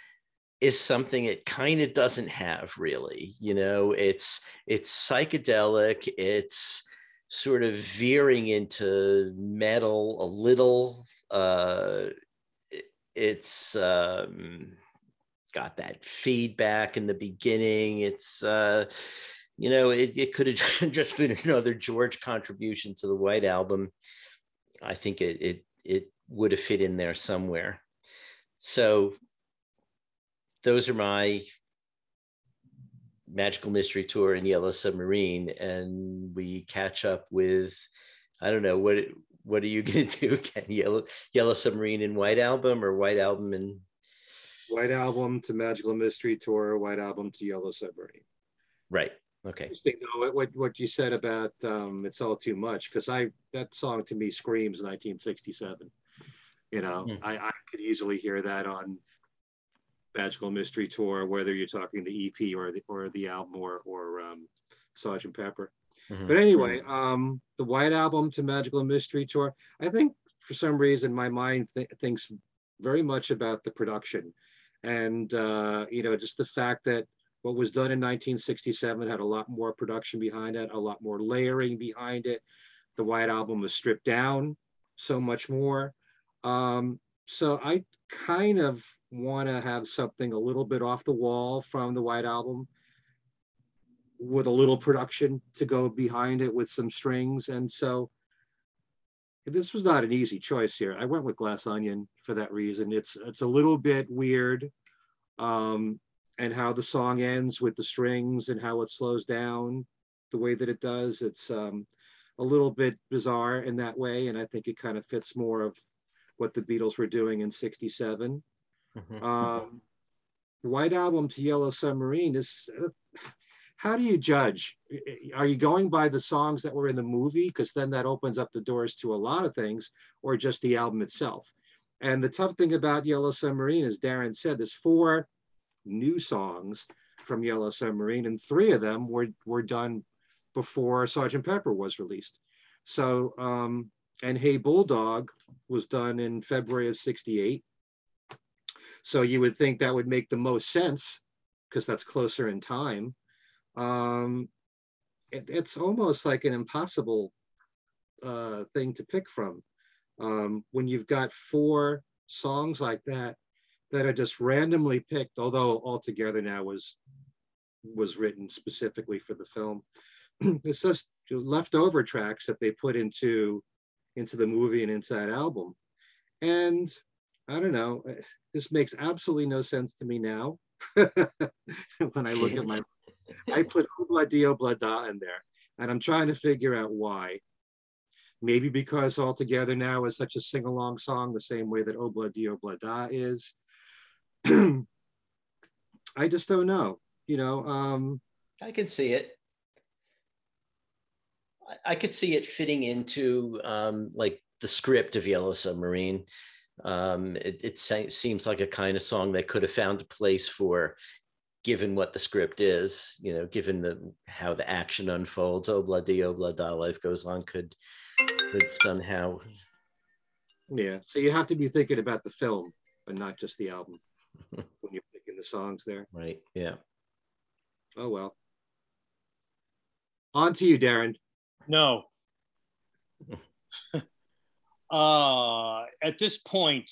A: is something it kind of doesn't have really. You know, it's it's psychedelic. It's sort of veering into metal a little. Uh, it's um, got that feedback in the beginning. It's uh, you know, it, it could have just been another George contribution to the White Album. I think it it it would have fit in there somewhere. So those are my magical mystery tour and yellow submarine and we catch up with i don't know what what are you going to do again yellow yellow submarine and white album or white album and
B: White Album to Magical Mystery Tour, White Album to Yellow Submarine.
A: Right. Okay.
B: Interesting though, what what you said about um, it's all too much because I that song to me screams 1967. You know, mm. I, I could easily hear that on Magical Mystery Tour, whether you're talking the EP or the or the album or or um, Sergeant Pepper. Mm-hmm. But anyway, um, the White Album to Magical Mystery Tour, I think for some reason, my mind th thinks very much about the production, and uh, you know, just the fact that what was done in 1967 had a lot more production behind it, a lot more layering behind it. The White Album was stripped down so much more. Um, so I kind of want to have something a little bit off the wall from the White Album with a little production to go behind it with some strings. And so this was not an easy choice here. I went with Glass Onion for that reason. It's it's a little bit weird. Um, and how the song ends with the strings and how it slows down the way that it does. It's um, a little bit bizarre in that way. And I think it kind of fits more of what the Beatles were doing in 67. Mm-hmm. Um, White Album to Yellow Submarine is, how do you judge? Are you going by the songs that were in the movie? Because then that opens up the doors to a lot of things, or just the album itself. And the tough thing about Yellow Submarine, as Darren said, there's four new songs from Yellow Submarine, and three of them were, were done before Sergeant Pepper was released. So, um, and Hey Bulldog was done in February of 68. So you would think that would make the most sense because that's closer in time. Um, it, it's almost like an impossible uh, thing to pick from. Um, when you've got four songs like that that are just randomly picked, although altogether now was was written specifically for the film. it's just leftover tracks that they put into into the movie and into that album. And I don't know, this makes absolutely no sense to me now. when I look at my, I put Ob-La-Di, Ob-La-Da in there, and I'm trying to figure out why. Maybe because Altogether Now is such a sing along song, the same way that Ob-La-Di, Ob-La-Da is. I just don't know. You know, um,
A: I can see it. I could see it fitting into um, like the script of Yellow Submarine. Um, it, it seems like a kind of song that could have found a place for, given what the script is. You know, given the how the action unfolds. Oh, bloody, oh, blood, life goes on. Could could somehow.
B: Yeah, so you have to be thinking about the film, but not just the album when you're picking the songs there.
A: Right. Yeah.
B: Oh well. On to you, Darren.
C: No. uh, at this point,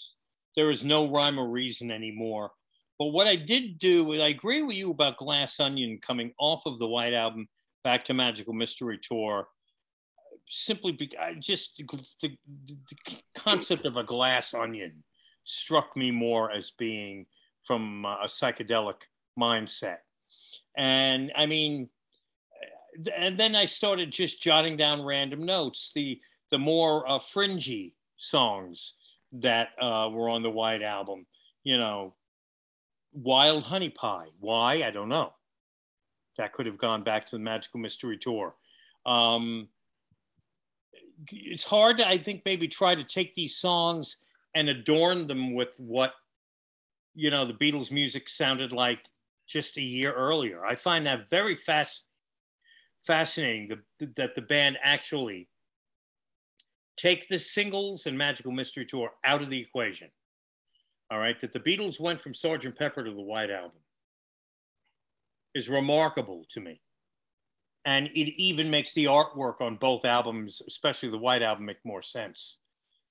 C: there is no rhyme or reason anymore. But what I did do, I agree with you about Glass Onion coming off of the White Album back to Magical Mystery Tour. Simply, because I just the, the concept of a glass onion struck me more as being from a psychedelic mindset. And I mean, and then I started just jotting down random notes. The the more uh, fringy songs that uh, were on the White Album, you know, Wild Honey Pie. Why I don't know. That could have gone back to the Magical Mystery Tour. Um, it's hard to, I think, maybe try to take these songs and adorn them with what you know the Beatles' music sounded like just a year earlier. I find that very fast fascinating the, that the band actually take the singles and Magical Mystery Tour out of the equation. All right, that the Beatles went from Sgt. Pepper to the White Album is remarkable to me. And it even makes the artwork on both albums, especially the White Album, make more sense.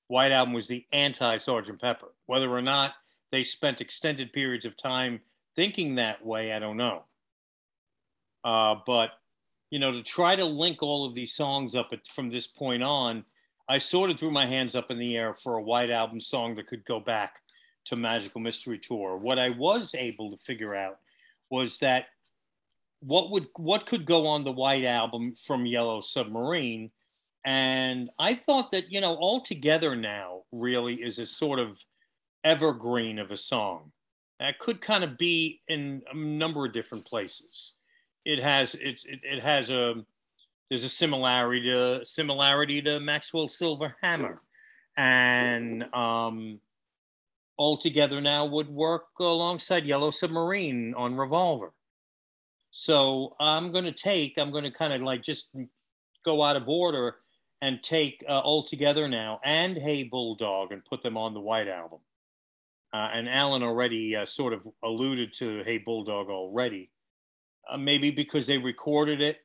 C: White Album was the anti Sgt. Pepper. Whether or not they spent extended periods of time thinking that way, I don't know. Uh, but you know, to try to link all of these songs up at, from this point on, I sort of threw my hands up in the air for a White Album song that could go back to Magical Mystery Tour. What I was able to figure out was that what would what could go on the White Album from Yellow Submarine, and I thought that you know all together now really is a sort of evergreen of a song that could kind of be in a number of different places it has it's it, it has a there's a similarity to similarity to Maxwell Silver Hammer, and um, altogether now would work alongside Yellow Submarine on Revolver. So I'm going to take I'm going to kind of like just go out of order and take uh, All Together Now and Hey Bulldog and put them on the White Album. Uh, and Alan already uh, sort of alluded to Hey Bulldog already. Uh, maybe because they recorded it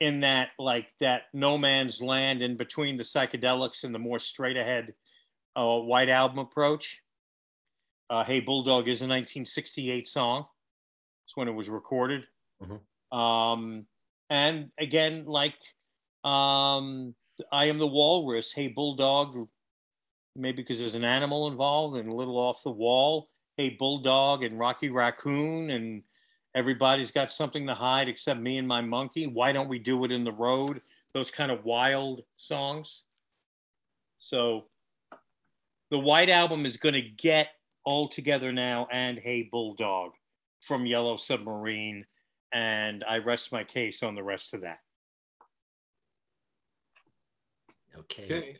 C: in that like that no man's land in between the psychedelics and the more straight ahead uh, White Album approach. Uh, hey Bulldog is a 1968 song. It's when it was recorded. Mm-hmm. Um, and again, like um, I am the walrus. Hey Bulldog, maybe because there's an animal involved and a little off the wall. Hey Bulldog and Rocky Raccoon and everybody's got something to hide except me and my monkey. Why don't we do it in the road? Those kind of wild songs. So the White Album is going to get all together now and Hey Bulldog from Yellow Submarine. And I rest my case on the rest of that.
A: Okay. okay.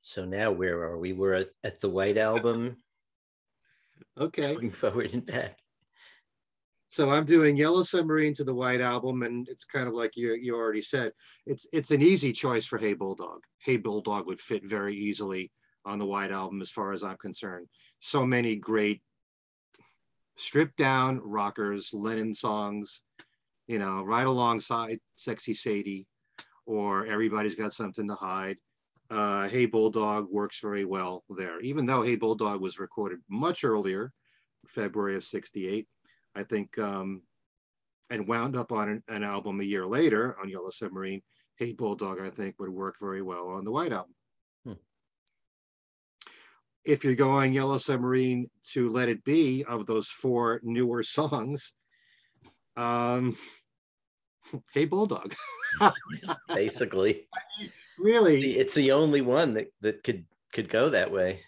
A: So now where are we? We're at, at the White Album.
B: okay.
A: Going forward and back.
B: So I'm doing Yellow Submarine to the White Album, and it's kind of like you you already said. It's it's an easy choice for Hey Bulldog. Hey Bulldog would fit very easily on the White Album, as far as I'm concerned. So many great stripped down rockers, Lennon songs, you know, right alongside Sexy Sadie, or Everybody's Got Something to Hide. Uh, hey Bulldog works very well there, even though Hey Bulldog was recorded much earlier, February of '68. I think, um, and wound up on an, an, album a year later on Yellow Submarine. Hey Bulldog, I think, would work very well on the White Album. Hmm. If you're going Yellow Submarine to Let It Be of those four newer songs, um, Hey Bulldog.
A: Basically,
B: really,
A: it's the only one that that could could go that way.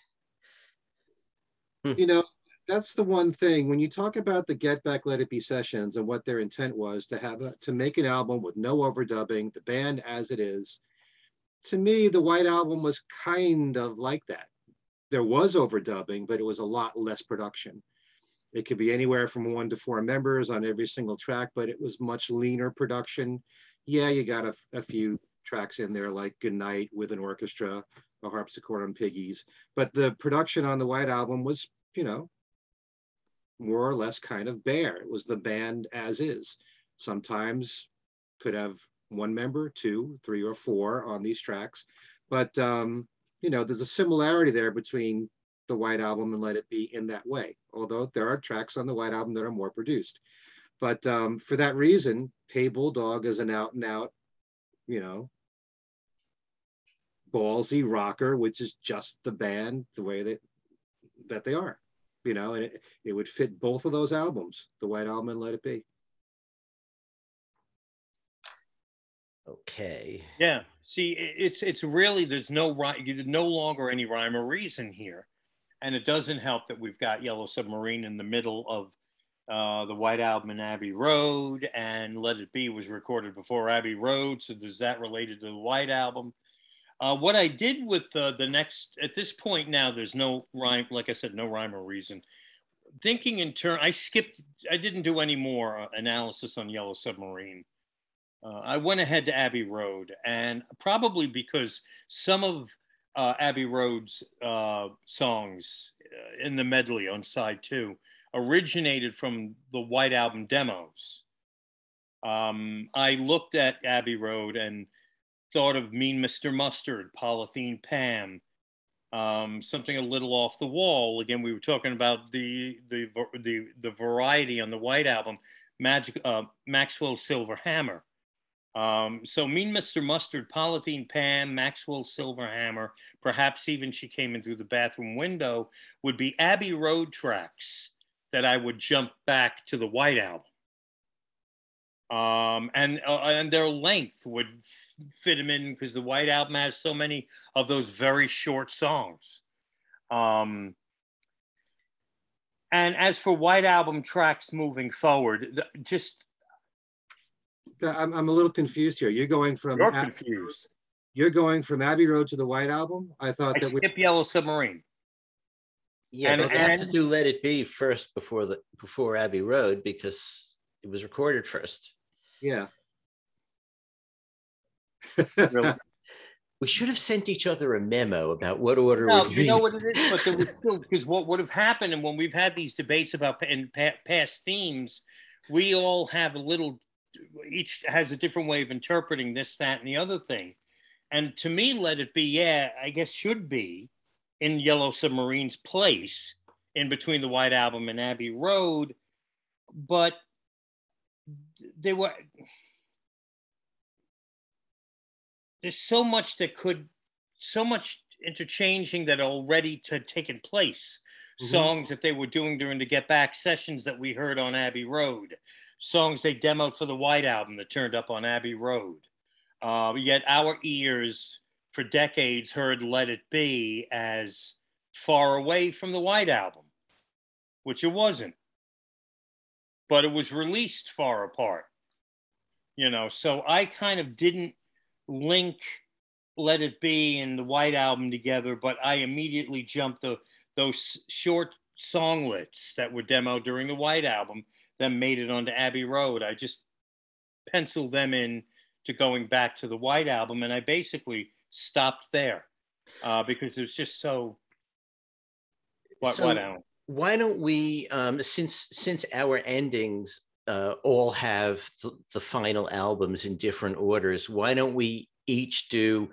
B: Hmm. You know, that's the one thing when you talk about the Get Back Let It Be sessions and what their intent was to have a, to make an album with no overdubbing, the band as it is. To me, the White Album was kind of like that. There was overdubbing, but it was a lot less production. It could be anywhere from one to four members on every single track, but it was much leaner production. Yeah, you got a, a few tracks in there like Good Night with an orchestra, a harpsichord on Piggies, but the production on the White Album was, you know, more or less kind of bare. It was the band as is. Sometimes could have one member, two, three, or four on these tracks. But, um, you know, there's a similarity there between the White Album and Let It Be in that way, although there are tracks on the White Album that are more produced. But um, for that reason, Hey Bulldog is an out and out, you know, ballsy rocker, which is just the band the way that that they are you know, and it, it would fit both of those albums, the White Album and Let It Be.
A: Okay.
C: Yeah. See, it's it's really there's no right, no longer any rhyme or reason here, and it doesn't help that we've got Yellow Submarine in the middle of uh, the White Album and Abbey Road, and Let It Be was recorded before Abbey Road, so does that related to the White Album? Uh, what I did with uh, the next, at this point now, there's no rhyme, like I said, no rhyme or reason. Thinking in turn, I skipped, I didn't do any more uh, analysis on Yellow Submarine. Uh, I went ahead to Abbey Road, and probably because some of uh, Abbey Road's uh, songs in the medley on side two originated from the White Album demos. Um, I looked at Abbey Road and thought of Mean Mr. Mustard, Polythene Pam, um, something a little off the wall. Again, we were talking about the the the, the variety on the White Album, Magic uh, Maxwell Silver Hammer. Um, so Mean Mr. Mustard, Polythene Pam, Maxwell Silver Hammer, perhaps even she came in through the bathroom window, would be Abbey Road tracks that I would jump back to the White Album um, and uh, and their length would fit them in because the White Album has so many of those very short songs. Um, and as for White Album tracks moving forward, the, just
B: I'm, I'm a little confused here. You're going from
C: you're Abbey, confused.
B: You're going from Abbey Road to the White Album. I thought
C: I
B: that
C: we skip Yellow Submarine.
A: Yeah, and, but we and, have to do Let It Be first before the before Abbey Road because it was recorded first.
B: Yeah.
A: We should have sent each other a memo about what order.
C: No,
A: we're
C: you know
A: doing.
C: what it is, but there was still because what would have happened, and when we've had these debates about pa- in pa- past themes, we all have a little, each has a different way of interpreting this, that, and the other thing. And to me, let it be, yeah, I guess should be in Yellow Submarine's place in between the White Album and Abbey Road, but they were. There's so much that could, so much interchanging that already had taken place.
B: Mhm.
C: Songs that they were doing during the Get Back sessions that we heard on Abbey Road, songs they demoed for the White Album that turned up on Abbey Road. Uh, yet our ears for decades heard Let It Be as far away from the White Album, which it wasn't. But it was released far apart. You know, so I kind of didn't link Let It Be and the White Album together, but I immediately jumped the, those short songlets that were demoed during the White Album that made it onto Abbey Road. I just penciled them in to going back to the White Album, and I basically stopped there uh, because it was just so. What,
A: So-
C: what Alan?
A: Why don't we um since since our endings uh all have the, the final albums in different orders why don't we each do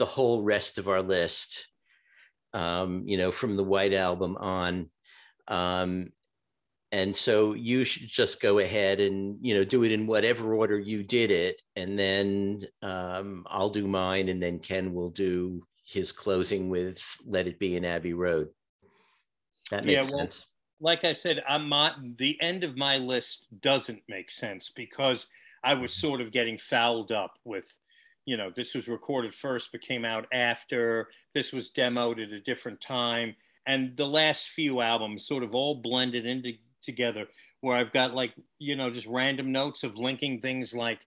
A: the whole rest of our list um you know from the white album on? Um and so you should just go ahead and you know do it in whatever order you did it and then um i'll do mine and then ken will do his closing with let it be in abbey road that
C: Yeah,
A: makes
C: well,
A: sense
C: like I said, I'm not, the end of my list doesn't make sense because I was mm-hmm. sort of getting fouled up with, you know, this was recorded first but came out after. This was demoed at a different time, and the last few albums sort of all blended into together. Where I've got like, you know, just random notes of linking things like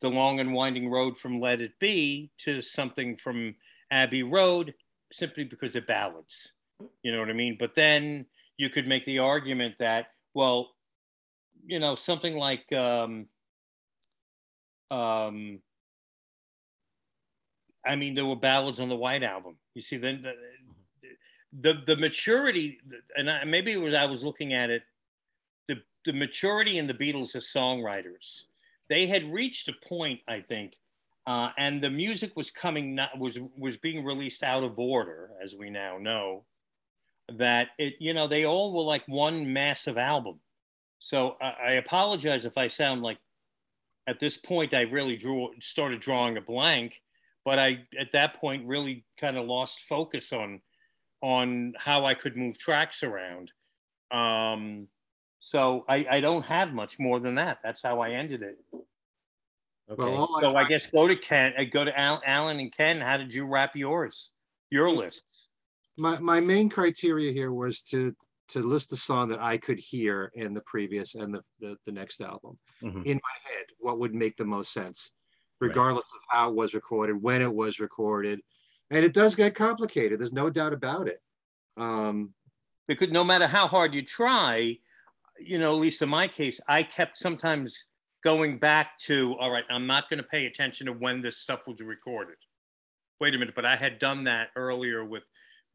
C: the long and winding road from Let It Be to something from Abbey Road, simply because they're ballads. You know what I mean? But then you could make the argument that, well, you know, something like um, um, I mean, there were ballads on the White Album. You see, then the, the the maturity, and I, maybe was I was looking at it, the the maturity in the Beatles as songwriters. They had reached a point, I think, uh, and the music was coming not was was being released out of order, as we now know. That it, you know, they all were like one massive album. So I, I apologize if I sound like at this point I really drew started drawing a blank, but I at that point really kind of lost focus on on how I could move tracks around. Um, so I, I don't have much more than that. That's how I ended it.
A: okay
B: Well,
C: So I guess go to Ken, uh, go to Al, Alan and Ken. How did you wrap yours, your lists?
B: My, my main criteria here was to to list the song that I could hear in the previous and the, the, the next album.
A: Mhm.
B: In my head, what would make the most sense,
A: Right.
B: regardless of how it was recorded, when it was recorded. And it does get complicated. There's no doubt about it. Um,
C: Because no matter how hard you try, you know, at least in my case, I kept sometimes going back to, all right, I'm not going to pay attention to when this stuff was recorded. Wait a minute, but I had done that earlier with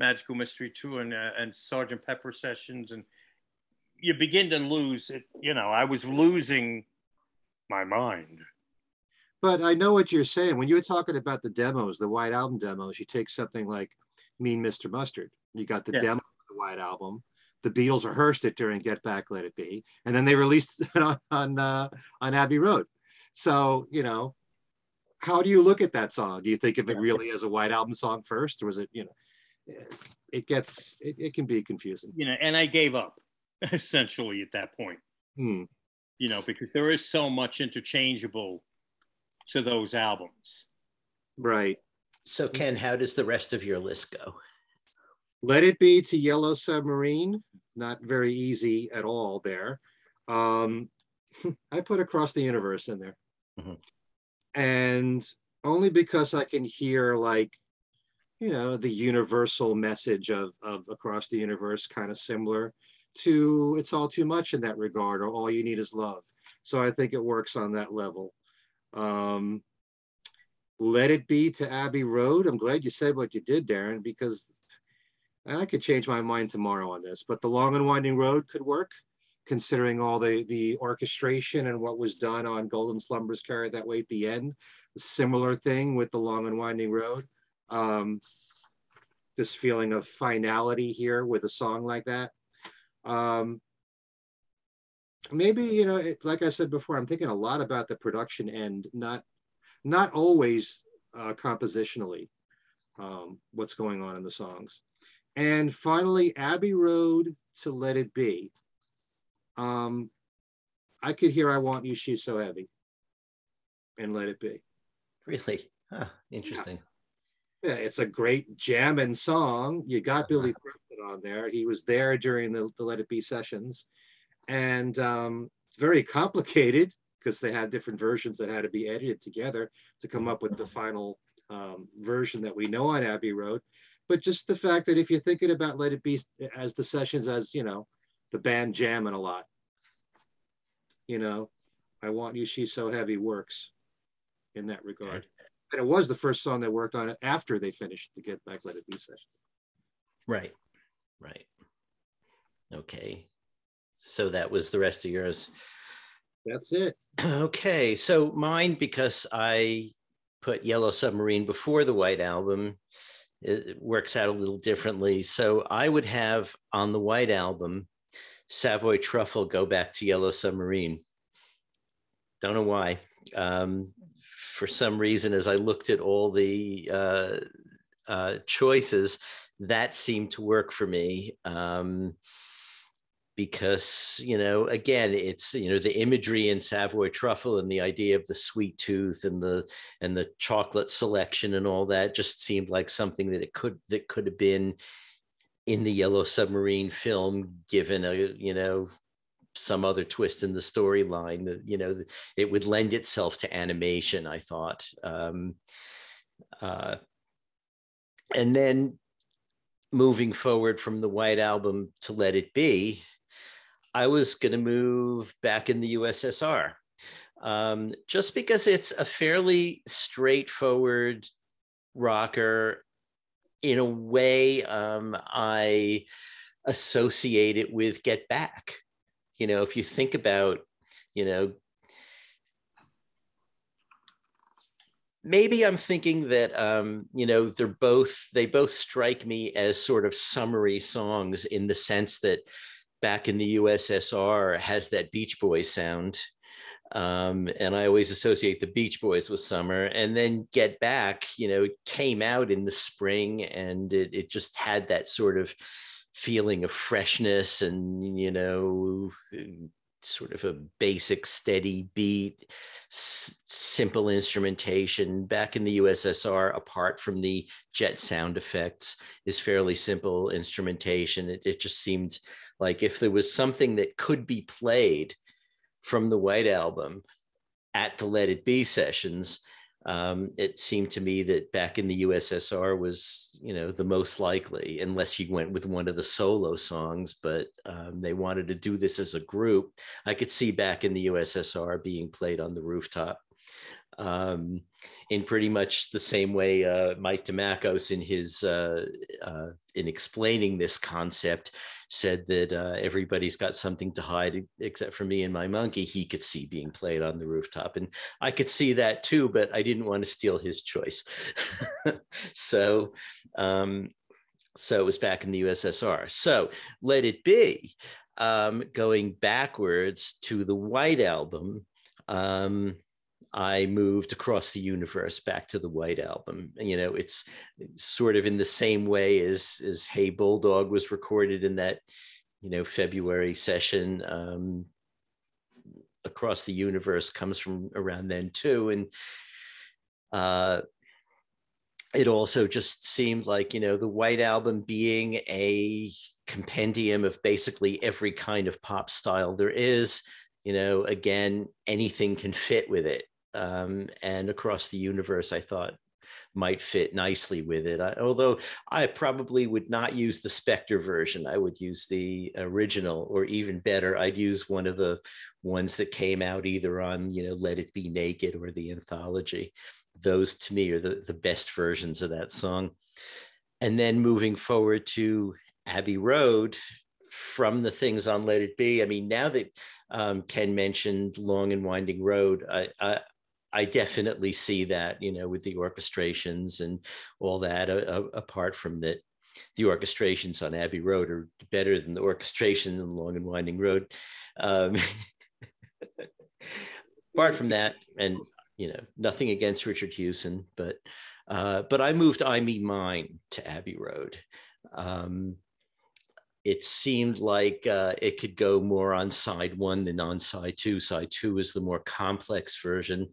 C: Magical Mystery Tour and, uh, and Sergeant Pepper sessions, and you begin to lose it. You know, I was losing my mind.
B: But I know what you're saying. When you were talking about the demos, the White Album demos, you take something like Mean Mr. Mustard. You got the
C: Yeah.
B: demo of the White Album. The Beatles rehearsed it during Get Back, Let It Be, and then they released it on on, uh, on Abbey Road. So you know, how do you look at that song? Do you think of it really as a White Album song first, or was it you know? It gets it, it can be confusing.
C: You know, and I gave up essentially at that point.
B: Hmm.
C: You know, because there is so much interchangeable to those albums.
B: Right.
A: So, Ken, how does the rest of your list go?
B: Let It Be to Yellow Submarine. Not very easy at all there. Um, I put Across the Universe in there.
A: Mhm.
B: And only because I can hear like, you know, the universal message of, of Across the Universe, kind of similar to It's All Too Much in that regard, or All You Need Is Love. So I think it works on that level. Um, Let It Be to Abbey Road. I'm glad you said what you did, Darren, because I could change my mind tomorrow on this, but The Long and Winding Road could work considering all the, the orchestration and what was done on Golden Slumbers Carry That Weight at the end. A similar thing with The Long and Winding Road. Um, this feeling of finality here with a song like that. Um, maybe, you know, it, like I said before, I'm thinking a lot about the production end, not, not always uh, compositionally, um, what's going on in the songs. And finally, Abbey Road to Let It Be. Um, I could hear I Want You, She's So Heavy and Let It Be.
A: Really? Huh, interesting.
B: Yeah. Yeah it's a great jamming song. You got uh-huh. Billy Preston on there. He was there during the, the Let It Be sessions. And um, very complicated because they had different versions that had to be edited together to come up with the final um, version that we know on Abbey Road. But just the fact that if you're thinking about Let It Be as the sessions as, you know, the band jamming a lot. You know, I Want You, She's So Heavy works in that regard. And it was the first song they worked on it after they finished the Get Back Let It Be session.
A: Right, right. Okay. So that was the rest of yours.
B: That's it.
A: Okay. So mine, because I put Yellow Submarine before the White Album, it works out a little differently. So I would have on the White Album Savoy Truffle go back to Yellow Submarine. Don't know why. Um, for some reason, as I looked at all the uh, uh, choices, that seemed to work for me. Um, because you know again it's you know the imagery in savoy truffle and the idea of the sweet tooth and the and the chocolate selection and all that just seemed like something that it could that could have been in the Yellow Submarine film, given a you know some other twist in the storyline, that you know it would lend itself to animation. I thought, um, uh, and then moving forward from the White Album to Let It Be, I was going to move back in the USSR. Um, just because it's a fairly straightforward rocker in a way, um, I associate it with Get Back. You know, if you think about, you know, maybe I'm thinking that um, you know they're both they both strike me as sort of summary songs in the sense that back in the USSR has that Beach Boys sound, um, and I always associate the Beach Boys with summer. And then Get Back, you know, it came out in the spring and it, it just had that sort of feeling of freshness and, you know, sort of a basic steady beat s- simple instrumentation. Back in the ussr apart from the jet sound effects is fairly simple instrumentation. It, it just seemed like if there was something that could be played from the White Album at the Let It Be sessions, um, it seemed to me that back in the USSR was, you know, the most likely, unless you went with one of the solo songs. But um, they wanted to do this as a group. I could see back in the USSR being played on the rooftop um, in pretty much the same way uh, Mike DeMakos in his uh, uh, in explaining this concept said that uh, everybody's got something to hide except for me and my monkey. He could see being played on the rooftop, and I could see that too, but I didn't want to steal his choice. so. Um, so it was back in the USSR. So let it be. Um, going backwards to the White Album, um, I moved across the universe back to the White Album. You know, it's, sort of in the same way as as Hey Bulldog was recorded in that, you know, February session. Um, across the universe comes from around then too, and uh, it also just seemed like you know the White Album being a compendium of basically every kind of pop style there is you know again anything can fit with it um, and across the universe, I thought might fit nicely with it. I, although I probably would not use the Spectre version. I would use the original, or even better, I'd use one of the ones that came out either on, you know, Let It Be Naked or the anthology. those to me are the, the best versions of that song. And then moving forward to Abbey Road from the things on Let It Be. I mean, now that um, Ken mentioned Long and Winding Road, I, I, I definitely see that, you know, with the orchestrations and all that. Apart from that, the orchestrations on Abbey Road are better than the orchestration in Long and Winding Road. Um, apart from that, and you know, nothing against Richard Hewson, but uh, but I moved I Me Mine to Abbey Road. Um, it seemed like uh, it could go more on side one than on side two. Side two is the more complex version,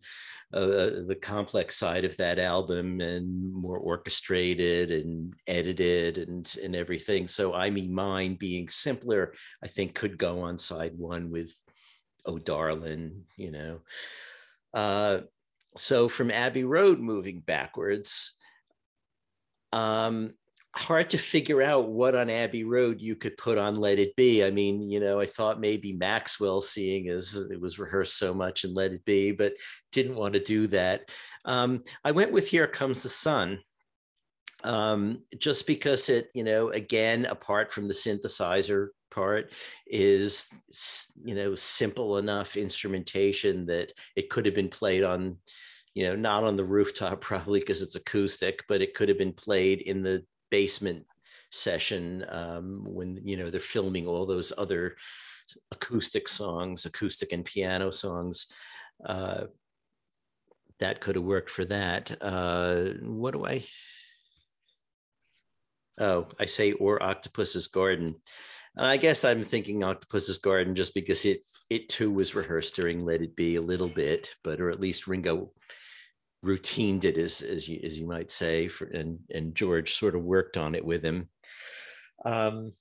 A: uh, the complex side of that album, and more orchestrated and edited and and everything. So I mean, Mine being simpler, I think could go on side one with Oh Darling, you know. Uh, so from Abbey Road moving backwards, um, hard to figure out what on Abbey Road you could put on Let It Be. I mean, you know, I thought maybe Maxwell, seeing as it was rehearsed so much in Let It Be, but didn't want to do that. Um, I went with Here Comes the Sun. Um, just because it, you know, again, apart from the synthesizer part is you know simple enough instrumentation that it could have been played on you know not on the rooftop probably because it's acoustic but it could have been played in the basement session um, when you know they're filming all those other acoustic songs acoustic and piano songs uh, that could have worked for that. Uh, what do i oh i say or octopus's garden. I guess I'm thinking Octopus's Garden just because it it too was rehearsed during Let It Be a little bit, but or at least Ringo routined it as as you as you might say, for, and and George sort of worked on it with him. Um,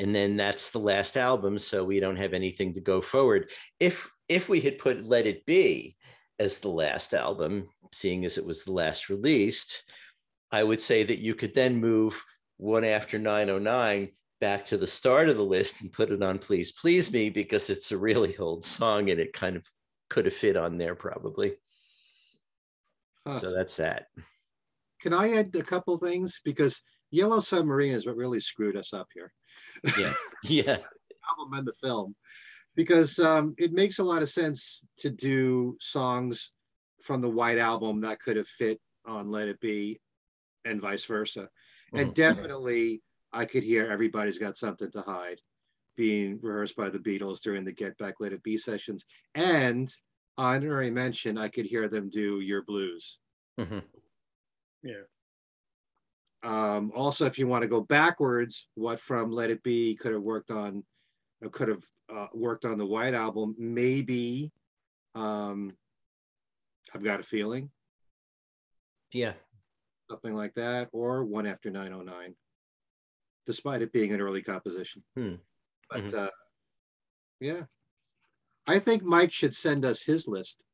A: and then that's the last album, so we don't have anything to go forward. If if we had put Let It Be as the last album, seeing as it was the last released, I would say that you could then move one after 909 back to the start of the list and put it on Please Please Me because it's a really old song and it kind of could have fit on there probably. Huh. So that's that.
B: Can I add a couple things? Because Yellow Submarine is what really screwed us up here.
A: Yeah. Yeah.
B: album and the film. Because um, it makes a lot of sense to do songs from the White Album that could have fit on Let It Be and vice versa. And mm-hmm. definitely I could hear everybody's got something to hide being rehearsed by the Beatles during the Get Back Let It Be sessions. And honorary mention, I could hear them do Your Blues.
C: Mm-hmm. Yeah.
B: Um, also, if you want to go backwards, what from Let It Be could have worked on, could have uh, worked on the White Album, maybe um, I've Got a Feeling.
A: Yeah.
B: Something like that, or One After 909 despite it being an early composition.
A: Hmm.
B: But mm-hmm. uh, yeah, I think Mike should send us his list.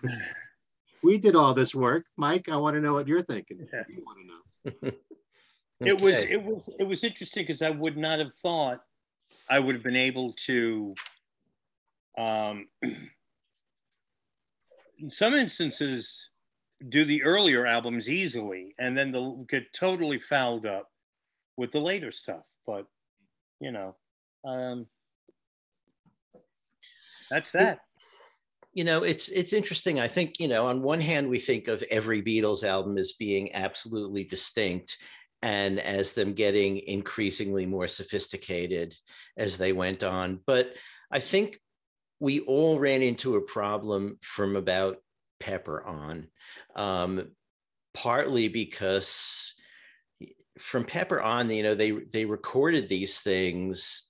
B: we did all this work, Mike. I want to know what you're thinking. Yeah. You want to
C: know. okay. It was it was it was interesting because I would not have thought I would have been able to. Um, in some instances, do the earlier albums easily, and then they'll get totally fouled up with the later stuff. But you know, um, that's that.
A: You know, it's it's interesting. I think you know, on one hand, we think of every Beatles album as being absolutely distinct, and as them getting increasingly more sophisticated as they went on. But I think we all ran into a problem from about Pepper on, um, partly because from Pepper on, you know, they they recorded these things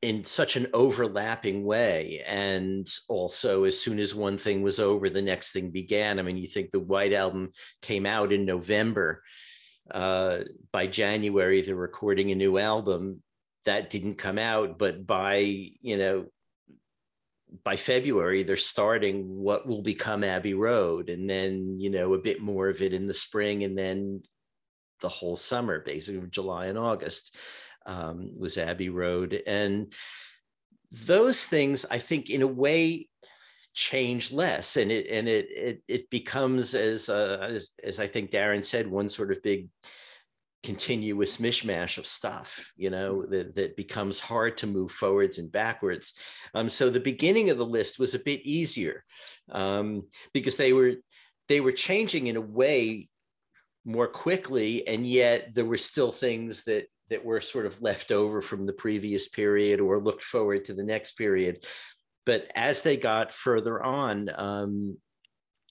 A: in such an overlapping way and also as soon as one thing was over the next thing began. I mean you think the white album came out in november uh, by january they're recording a new album. That didn't come out but by you know by february they're starting what will become abbey road and then you know a bit more of it in the spring and then the whole summer, basically July and August, um, was Abbey Road. And those things, I think, in a way, change less. And it and it it, it becomes as, uh, as as i think darren said one sort of big continuous mishmash of stuff you know that, that becomes hard to move forwards and backwards. Um, so the beginning of the list was a bit easier um, because they were they were changing in a way more quickly and yet there were still things that that were sort of left over from the previous period or looked forward to the next period. But as they got further on um,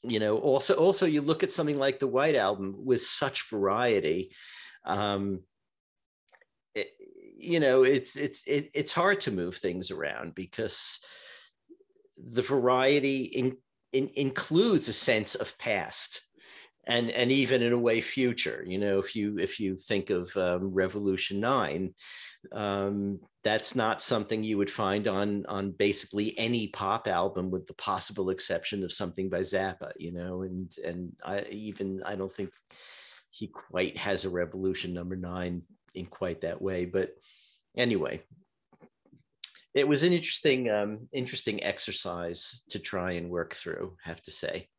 A: you know also also you look at something like the white album with such variety um, it, you know it's it's it, it's hard to move things around because the variety in, in, includes a sense of past and and even in a way future you know if you if you think of um, revolution 9 um, that's not something you would find on on basically any pop album with the possible exception of something by zappa you know and and i even i don't think he quite has a revolution number nine in quite that way but anyway. It was an interesting um, interesting exercise to try and work through have to say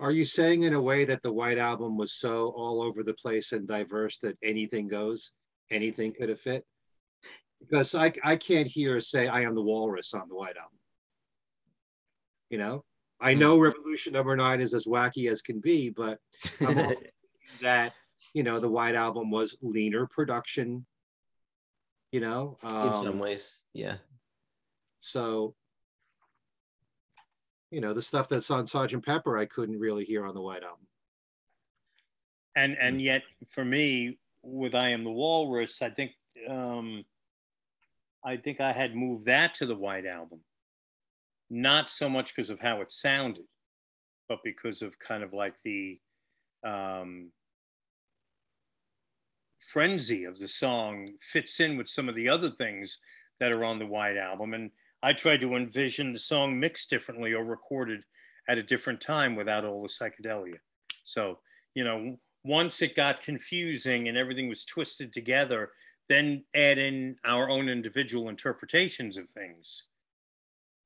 B: are you saying in a way that the White Album was so all over the place and diverse that anything goes, anything could have fit? Because I, I can't hear say I am the walrus on the White Album. You know, I know hmm. Revolution Number Nine is as wacky as can be, but I'm also that you know the White Album was leaner production. You know,
A: um, in some ways, yeah.
B: So you know the stuff that's on Sergeant Pepper I couldn't really hear on the White Album.
C: And and yet for me with I Am the Walrus, I think um, I think I had moved that to the White Album, not so much because of how it sounded, but because of kind of like the um, frenzy of the song fits in with some of the other things that are on the White Album and I tried to envision the song mixed differently or recorded at a different time without all the psychedelia. So, you know, once it got confusing and everything was twisted together, then add in our own individual interpretations of things.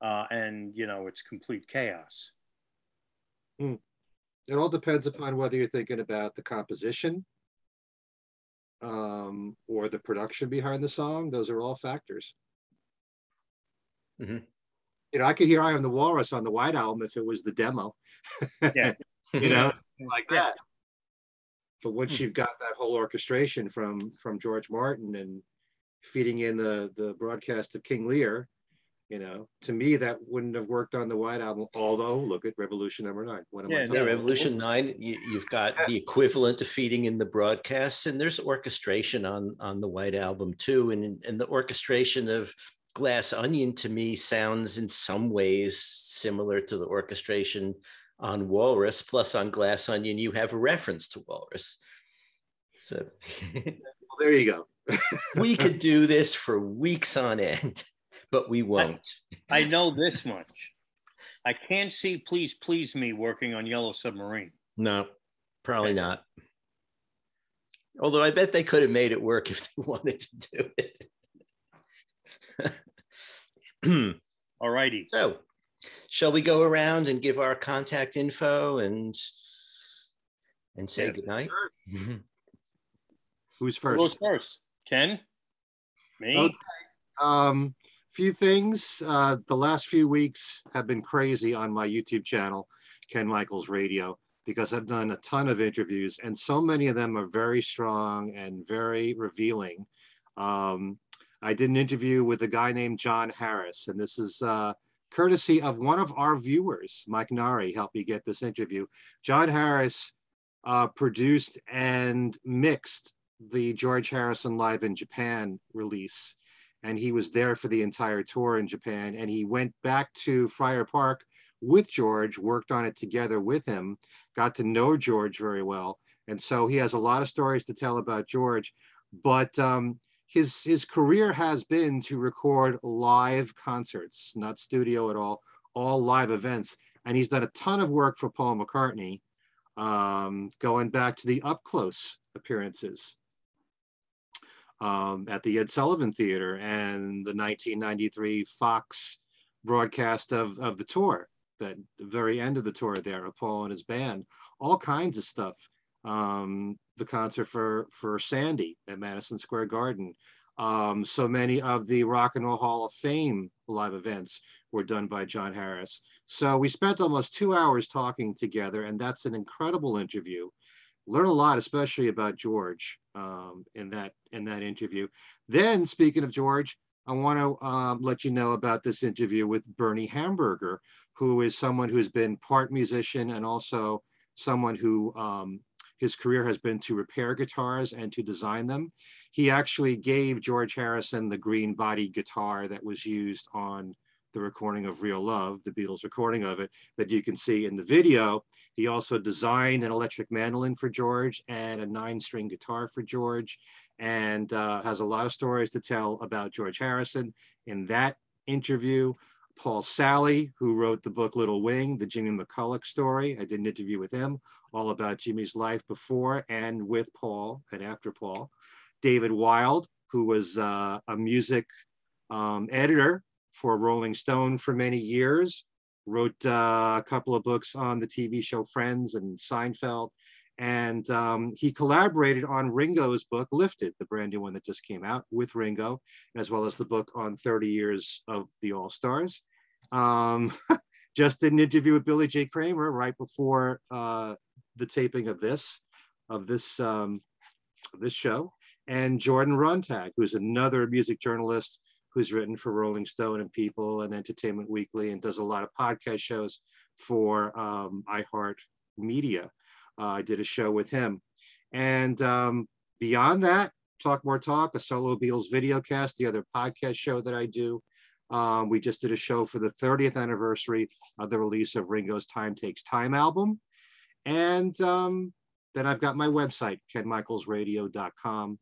C: Uh, and, you know, it's complete chaos.
B: Mm. It all depends upon whether you're thinking about the composition um, or the production behind the song. Those are all factors. Mm-hmm. You know, I could hear "I Am the Walrus" on the White Album if it was the demo.
C: Yeah,
B: you know, like that. But once hmm. you've got that whole orchestration from from George Martin and feeding in the the broadcast of King Lear, you know, to me that wouldn't have worked on the White Album. Although, look at Revolution Number Nine.
A: What am yeah, I no, Revolution Nine. You, have got yeah. the equivalent to feeding in the broadcasts, and there's orchestration on on the White Album too, and and the orchestration of Glass Onion to me sounds in some ways similar to the orchestration on Walrus. Plus, on Glass Onion, you have a reference to Walrus. So,
B: well, there you
A: go. we could do this for weeks on end, but we won't.
C: I, I know this much. I can't see Please Please Me working on Yellow Submarine.
A: No, probably not. Although I bet they could have made it work if they wanted to do it.
C: All righty.
A: So, shall we go around and give our contact info and and say yeah, goodnight?
B: Sure. Who's first?
C: Who's first? Ken? Me?
B: Okay. Um, few things. Uh, the last few weeks have been crazy on my YouTube channel, Ken Michaels Radio, because I've done a ton of interviews, and so many of them are very strong and very revealing. Um, I did an interview with a guy named John Harris, and this is uh, courtesy of one of our viewers, Mike Nari, helped me get this interview. John Harris uh, produced and mixed the George Harrison Live in Japan release, and he was there for the entire tour in Japan. And he went back to Friar Park with George, worked on it together with him, got to know George very well. And so he has a lot of stories to tell about George. But um, his his career has been to record live concerts, not studio at all, all live events, and he's done a ton of work for Paul McCartney, um, going back to the up close appearances um, at the Ed Sullivan Theater and the 1993 Fox broadcast of, of the tour, that the very end of the tour there, of Paul and his band, all kinds of stuff. Um, the concert for for Sandy at Madison Square Garden. Um, so many of the Rock and Roll Hall of Fame live events were done by John Harris. So we spent almost two hours talking together, and that's an incredible interview. Learn a lot, especially about George um, in that in that interview. Then, speaking of George, I want to um, let you know about this interview with Bernie Hamburger, who is someone who's been part musician and also someone who um, his career has been to repair guitars and to design them. He actually gave George Harrison the green body guitar that was used on the recording of Real Love, the Beatles recording of it, that you can see in the video. He also designed an electric mandolin for George and a nine string guitar for George and uh, has a lot of stories to tell about George Harrison. In that interview, Paul Salley, who wrote the book Little Wing, the Jimmy McCulloch story. I did an interview with him all about Jimmy's life before and with Paul and after Paul. David Wild, who was uh, a music um, editor for Rolling Stone for many years, wrote uh, a couple of books on the TV show Friends and Seinfeld. And um, he collaborated on Ringo's book, Lifted, the brand new one that just came out with Ringo, as well as the book on 30 years of the All Stars. Um, just did an interview with Billy J. Kramer right before uh, the taping of this, of this, um, this show. And Jordan Runtagh, who's another music journalist who's written for Rolling Stone and People and Entertainment Weekly and does a lot of podcast shows for um, iHeart Media. Uh, I did a show with him. And um, beyond that, Talk More Talk, a solo Beatles video cast, the other podcast show that I do. Um, we just did a show for the 30th anniversary of the release of Ringo's Time Takes Time album. And um, then I've got my website, kenmichaelsradio.com,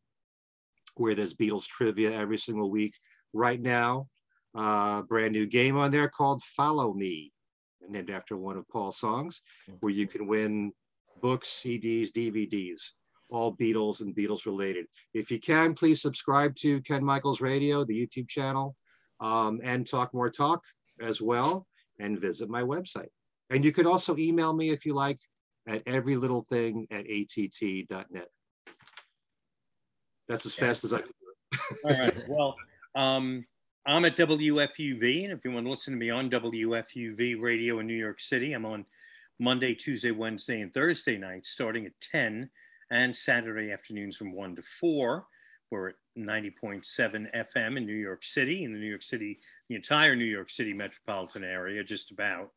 B: where there's Beatles trivia every single week. Right now, uh, brand new game on there called Follow Me, named after one of Paul's songs, where you can win books, CDs, DVDs, all Beatles and Beatles related. If you can, please subscribe to Ken Michaels Radio, the YouTube channel, um, and Talk More Talk as well, and visit my website. And you could also email me if you like at everylittlething at att.net. That's as fast as I can do
C: it. all right. Well, um, I'm at WFUV, and if you want to listen to me on WFUV radio in New York City, I'm on Monday, Tuesday, Wednesday, and Thursday nights starting at 10 and Saturday afternoons from 1 to 4. We're at 90.7 FM in New York City, in the New York City, the entire New York City metropolitan area, just about.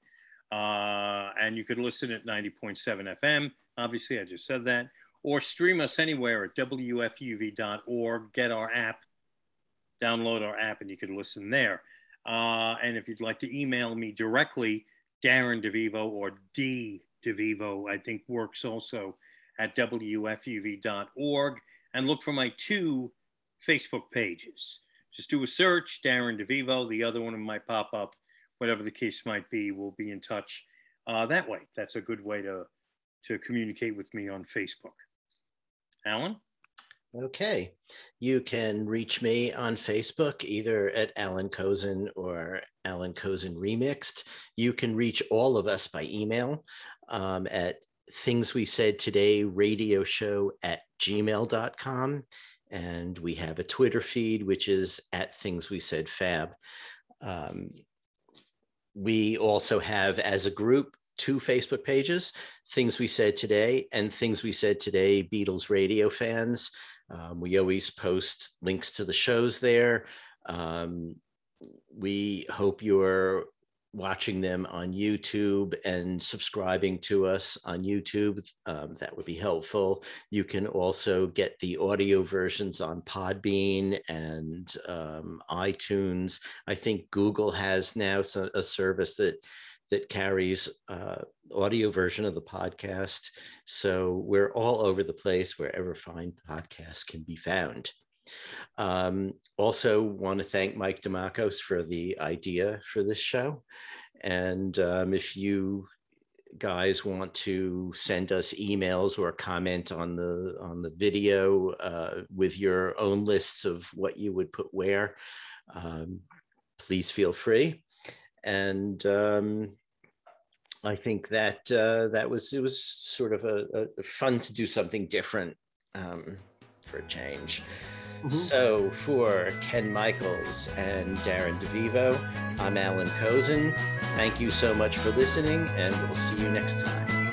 C: Uh, and you could listen at 90.7 FM. Obviously, I just said that. Or stream us anywhere at WFUV.org. Get our app, download our app, and you could listen there. Uh, and if you'd like to email me directly, Darren DeVivo or D DeVivo, I think works also at WFUV.org. And look for my two Facebook pages. Just do a search, Darren DeVivo. The other one might pop up, whatever the case might be. We'll be in touch uh, that way. That's a good way to, to communicate with me on Facebook. Alan?
A: Okay. You can reach me on Facebook either at Alan Kozinn or Alan Kozinn Remixed. You can reach all of us by email um, at things we said today radio show at gmail.com. And we have a Twitter feed, which is at things we said fab. Um, we also have, as a group, two Facebook pages Things We Said Today and Things We Said Today Beatles Radio fans. Um, we always post links to the shows there. Um, we hope you're watching them on YouTube and subscribing to us on YouTube. Um, that would be helpful. You can also get the audio versions on Podbean and um, iTunes. I think Google has now a service that that carries uh, audio version of the podcast. So we're all over the place wherever fine podcasts can be found. Um, also want to thank Mike Demakos for the idea for this show. And um, if you guys want to send us emails or comment on the on the video uh, with your own lists of what you would put where, um, please feel free. and um, I think that uh, that was it was sort of a, a fun to do something different um, for a change. Mm-hmm. So for Ken Michaels and Darren DeVivo, I'm Alan Kozinn. Thank you so much for listening, and we'll see you next time.